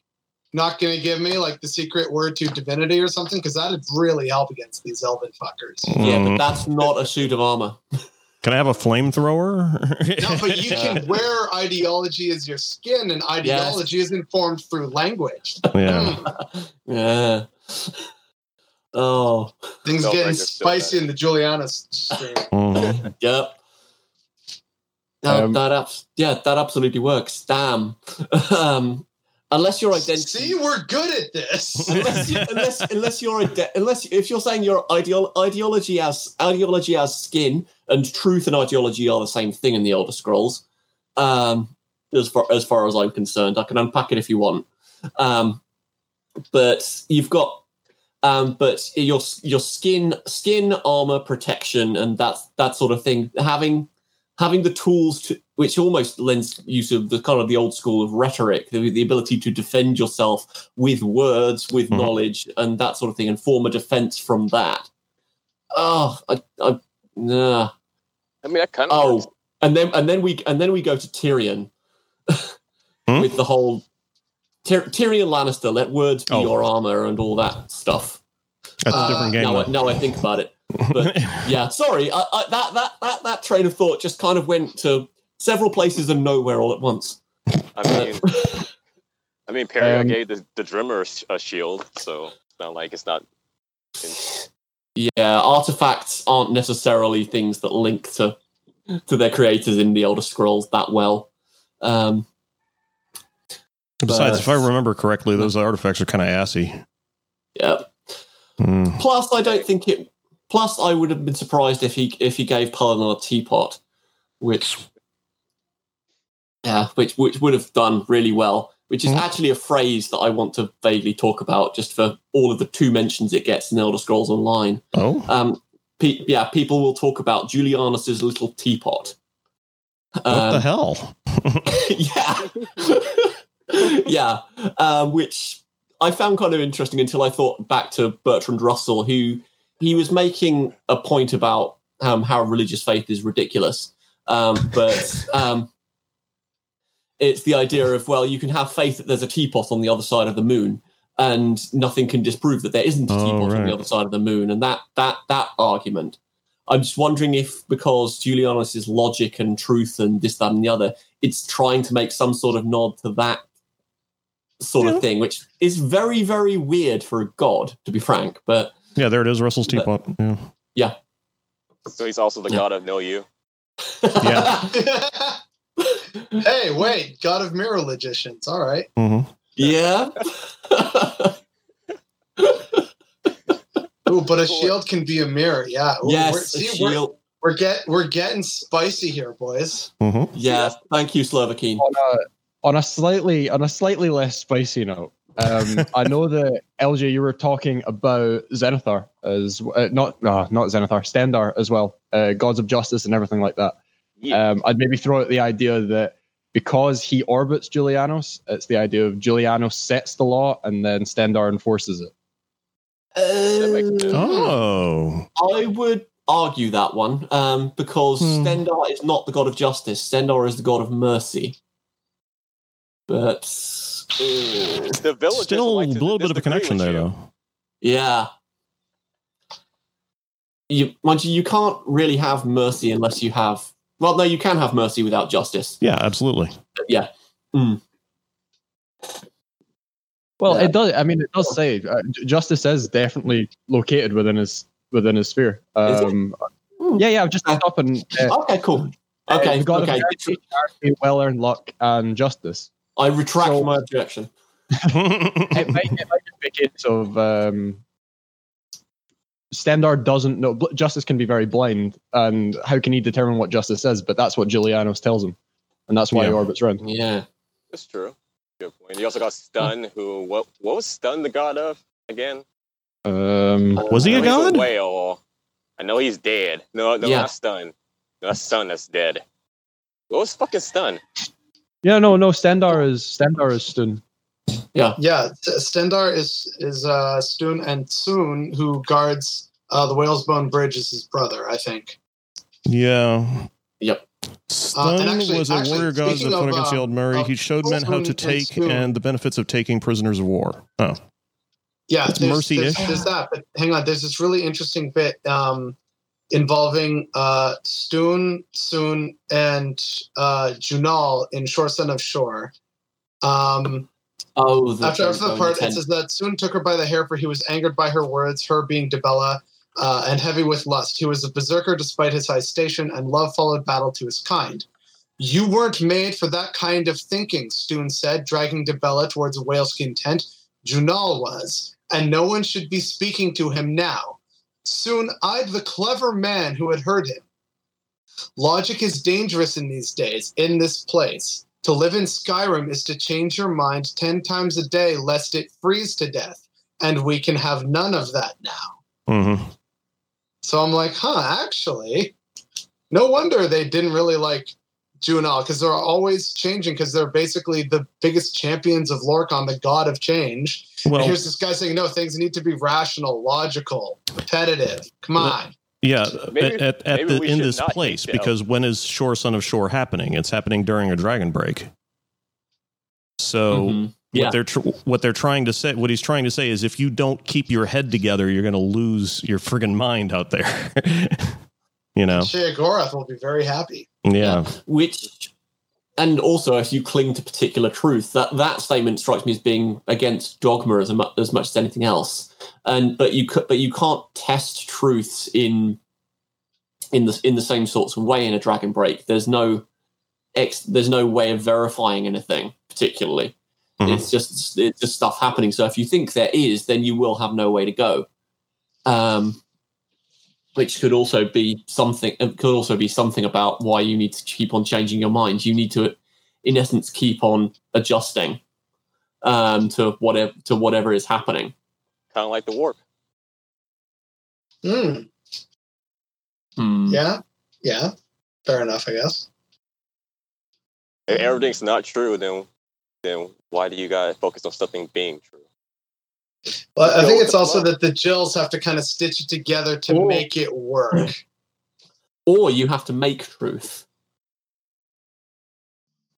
not going to give me like the secret word to divinity or something, because that'd really help against these elven fuckers. Yeah, but Mhm. that's not a suit of armor. *laughs* Can I have a flamethrower? No, but you *laughs* can wear ideology as your skin, and ideology is informed through language. yeah. *laughs* Yeah. Oh, things Felt getting like they're still spicy in the Julianos stream. *laughs* Mhm. yep. No, Um, that yeah, that absolutely works. Damn. um, unless your identity, See, we're good at this. *laughs* unless, you, unless unless your unless if you're saying your ideol- ideology as ideology as skin and truth and ideology are the same thing in the Elder Scrolls. Um, as far as far as I'm concerned, I can unpack it if you want. Um, but you've got um, but your your skin skin armor protection and that that sort of thing having having the tools to which almost lends use of the kind of the old school of rhetoric the, the ability to defend yourself with words with Mhm. knowledge and that sort of thing and form a defense from that oh i i nah. I mean, that kind of oh and then and then we and then we go to tyrion *laughs* Hmm? with the whole Tyr- Tyrion Lannister, let words be Oh. your armor and all that stuff. That's a Uh, different game. Now, I, now I think about it. but- *laughs* Yeah, sorry, I, I, that, that that that train of thought just kind of went to several places and nowhere all at once. I mean, *laughs* I mean, Perry Um, gave the, the Dwemer a shield, so it's not like it's not. Yeah, artifacts aren't necessarily things that link to to their creators in the Elder Scrolls that well. Um, Besides, if I remember correctly, those artifacts are kind of assy. yeah. Mm. Plus, I don't think it. Plus, I would have been surprised if he if he gave Paladin a teapot, which yeah, which which would have done really well. Which is Mhm. actually a phrase that I want to vaguely talk about, just for all of the two mentions it gets in Elder Scrolls Online. Oh, Um, pe- yeah, people will talk about Julianos's little teapot. What Um, the hell? *laughs* yeah, *laughs* yeah. Um, which I found kind of interesting until I thought back to Bertrand Russell, who he was making a point about um, how religious faith is ridiculous, um, but um, it's the idea of well, you can have faith that there's a teapot on the other side of the moon, and nothing can disprove that there isn't a Oh, teapot on the other side of the moon, and that that that argument. I'm just wondering if because Julianos' logic and truth and this, that, and the other, it's trying to make some sort of nod to that sort Yeah. of thing, which is very, very weird for a god, to be frank. But Yeah, there it is. Russell's teapot. Yeah. Yeah. So he's also the Yeah. god of know you. Yeah. *laughs* hey, wait, God of Mirror Logicians. All right. hmm yeah. Ooh, but a shield can be a mirror. Yeah. Ooh, we're, yes, a see, we're, we're get we're getting spicy here, boys. hmm Yeah, thank you, Slovakine. on a on a slightly on a slightly less spicy note. Um, I know *laughs* that LJ, you were talking about Zenithar as uh, not no, not Zenithar, Stendarr as well, uh, gods of justice and everything like that. Yeah. Um, I'd maybe throw out the idea that because he orbits Julianos, it's the idea of Julianos sets the law and then Stendarr enforces it. That makes sense. Oh. I would argue that one um, because Hmm. Stendarr is not the god of justice. Stendarr is the god of mercy. But uh, the villagers Still a like to little bit of a connection there, you. though. yeah, you mind you, you can't really have mercy unless you have. Well, no, you can have mercy without justice. Yeah, absolutely. But yeah, Well, Yeah. it does. I mean, it does say uh, justice is definitely located within his within his sphere. Um, Hmm. yeah, yeah. I've just looked up and uh, okay, cool. uh, Okay, the god okay. of mercy, charity, well earned luck, and justice. I retract So- my objection. *laughs* it might, it might just be a case of um, Stendarr doesn't know. Justice can be very blind, and how can he determine what justice is? But that's what Julianos tells him, and that's why he orbits around. Yeah. That's true. Good point. You also got Stun, who what what was Stun the god of again? Um, Was he a know he's god? whale. I know he's dead. No, no, Yeah. not Stun. No, that's Stun that's dead. What was fucking Stun? yeah, no, no. Stendarr is Stendarr is Stuhn. Yeah, S- Stendarr is is uh, Stuhn, and Tsun, who guards uh, the Whalesbone Bridge, is his brother, I think. yeah. Yep. Stuhn and actually- was a actually, warrior god that speaking fought against the uh, Aldmeri. of he showed men how to Spoon and take and the benefits of taking prisoners of war. Oh, Yeah, It's there's, mercy-ish. there's, there's that, but hang on. There's this really interesting bit um, involving uh, Stuhn, Tsun, and uh, Junal in Shor Son of Shor. Um, Oh, the, after, after the oh, part, it says that Tsun took her by the hair, for he was angered by her words, her being Dibella, uh, and heavy with lust. He was a berserker despite his high station, and love followed battle to his kind. You weren't made for that kind of thinking, Stoon said, dragging Dibella towards a whaleskin tent. Junal was, and no one should be speaking to him now. Tsun eyed the clever man who had heard him. Logic is dangerous in these days, in this place. To live in Skyrim is to change your mind ten times a day, lest it freeze to death. And we can have none of that now. hmm So I'm like, huh, actually, no wonder they didn't really like Junal, because they're always changing, because they're basically the biggest champions of Lorkhan, the god of change. And Well, here's this guy saying, no, things need to be rational, logical, repetitive. Come on. Yeah, Maybe- at, at, at maybe the, in this place, because when is Shor Son of Shor happening? It's happening during a dragon break. So Mhm. what Yeah. they're tr- what they're trying to say, what he's trying to say is, if you don't keep your head together, you're going to lose your friggin' mind out there. *laughs* you know? Sheogorath will be very happy. Yeah. which and also if you cling to particular truth that that statement strikes me as being against dogma as, mu- as much as anything else and but you but you can't test truths in in the in the same sorts of way in a dragon break. There's no ex there's no way of verifying anything particularly. Mhm. it's just it's just stuff happening. So if you think there is then you will have no way to go. Um which could also be something could also be something about why you need to keep on changing your mind. You need to in essence keep on adjusting um to whatever to whatever is happening Kind of like the warp. Hmm. Hmm. Yeah. Yeah. Fair enough, I guess. If everything's not true, then then why do you guys focus on something being true? Well, I think it's also that the Jills have to kind of stitch it together to make it work. or you have to make truth.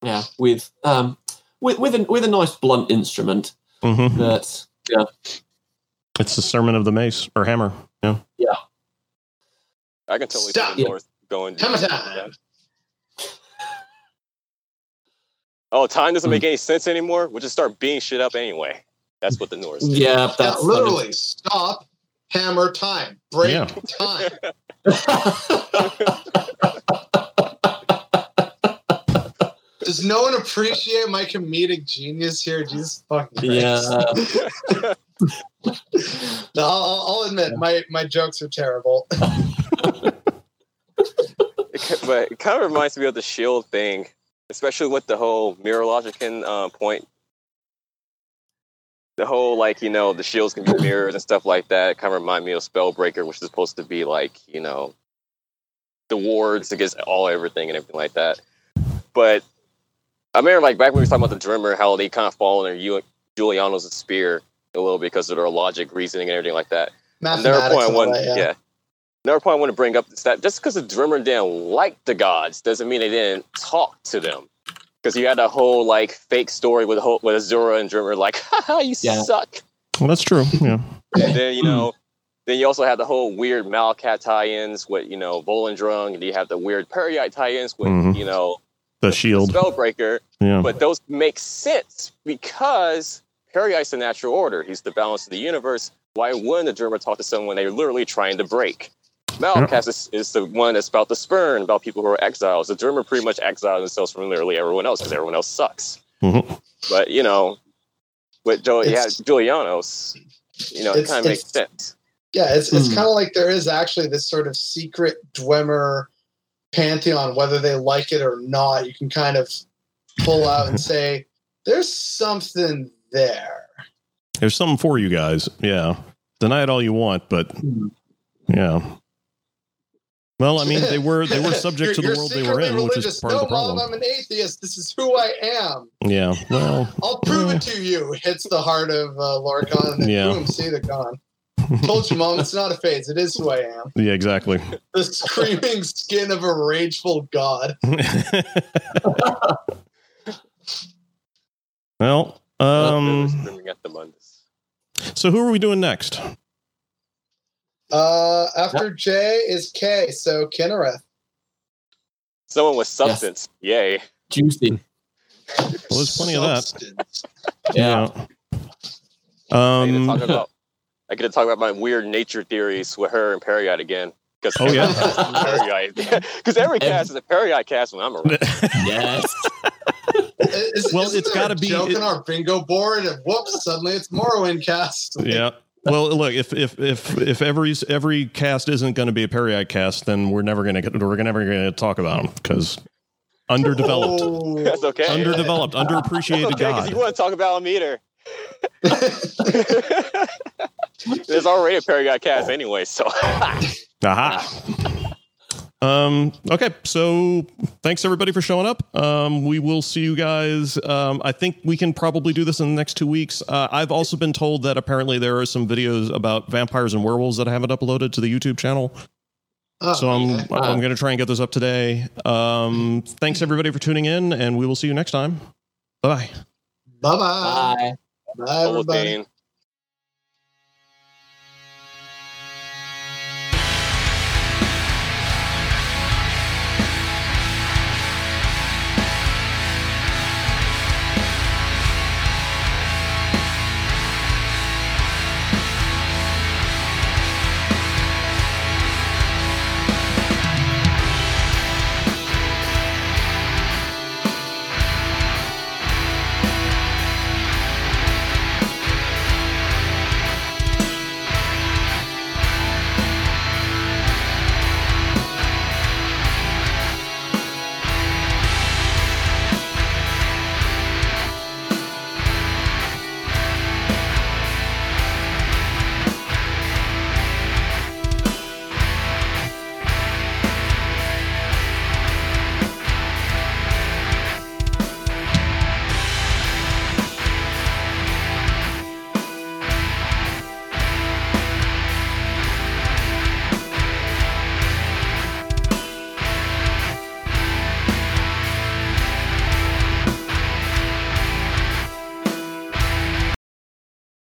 Yeah, with um, with with a with a nice blunt instrument hmm that yeah It's the sermon of the mace or hammer. Yeah. Yeah. I can totally Stop. see the North going. Hammer time. Oh, time doesn't make hmm. any sense anymore. We'll just start beating shit up anyway. That's what the Norse. do. yeah Yeah, that's literally, stop, hammer time, break Yeah. time. *laughs* *laughs* *laughs* Does no one appreciate my comedic genius here? Jesus fucking Christ. yeah. *laughs* No, I'll, I'll- I'll admit my, my jokes are terrible. *laughs* It but it kind of reminds me of the shield thing, especially with the whole mirror logic in uh, point. The whole like you know the shields can be mirrors and stuff like that. It kind of remind me of Spellbreaker, which is supposed to be like you know the wards against all everything and everything like that. But I remember like back when we were talking about the Dwemer, how they kind of fall under Ju- Julianos' spear a little bit because of their logic, reasoning, and everything like that. Another Mathematics point I want, that, yeah. Another point I want to bring up is that just because the Dwemer didn't like the gods doesn't mean they didn't talk to them. Because you had a whole like fake story with whole, with Azura and Dwemer like, *laughs* haha, you Yeah. suck. Well, that's true. Yeah. And then you know, then you also have the whole weird Malacath tie-ins with you know Volendrung, and you have the weird Peryite tie-ins with Mhm. you know The shield. Spellbreaker. Yeah. But those make sense because Peryite's the natural order. He's the balance of the universe. Why wouldn't the Dwemer talk to someone they're literally trying to break? Malacath is, is the one that's about the spurn, about people who are exiles. The Dwemer pretty much exiled themselves from literally everyone else because everyone else sucks. Mhm. But, you know, with jo- yeah, Julianos, you know, it kind of makes sense. Yeah, it's it's Hmm. kind of like there is actually this sort of secret Dwemer pantheon, whether they like it or not. You can kind of pull out and *laughs* say, "There's something there." There's something for you guys. Yeah. Deny it all you want, but yeah. Well, I mean, they were they were *laughs* subject to the world they were in, secretly which religious. is part no, of the problem. Mom, I'm an atheist. This is who I am. Yeah. Well, I'll prove it to you. Hits the heart of uh, Lorkhan, and Yeah. boom, see the gone. Told you, Mom, it's not a phase. It is who I am. yeah, exactly. *laughs* The screaming skin of a rageful god. *laughs* well, um, Screaming at the Mundus. so who are we doing next? Uh, after J is K, so Kynareth. Someone with substance. Yay. Juicy. Well, there's plenty of that. Substance. Yeah. I get to Um, talk about I get to talk about my weird nature theories with her and Peryite again. Because Oh, yeah? Because every cast is a Peryite *laughs* *laughs* cast when I'm around. *laughs* yes. Is, Well, isn't it's there gotta be- joke it- our bingo board, and whoops, suddenly it's Morrowind cast. yeah. Well, look, if if if if every every cast isn't going to be a Periite cast, then we're never going to get we're never going to talk about them because underdeveloped, Oh. That's okay. underdeveloped, underappreciated okay, because God. you want to talk about a meter. *laughs* There's already a Peryite cast anyway, so *laughs* Aha. *laughs* Um, okay, so thanks everybody for showing up. Um, we will see you guys. Um, I think we can probably do this in the next two weeks. Uh, I've also been told that apparently there are some videos about vampires and werewolves that I haven't uploaded to the YouTube channel. Oh, So I'm okay. I'm going to try and get those up today. Um, thanks everybody for tuning in, and we will see you next time. Bye. Bye-bye. Bye. Bye, everybody. Ovaltine.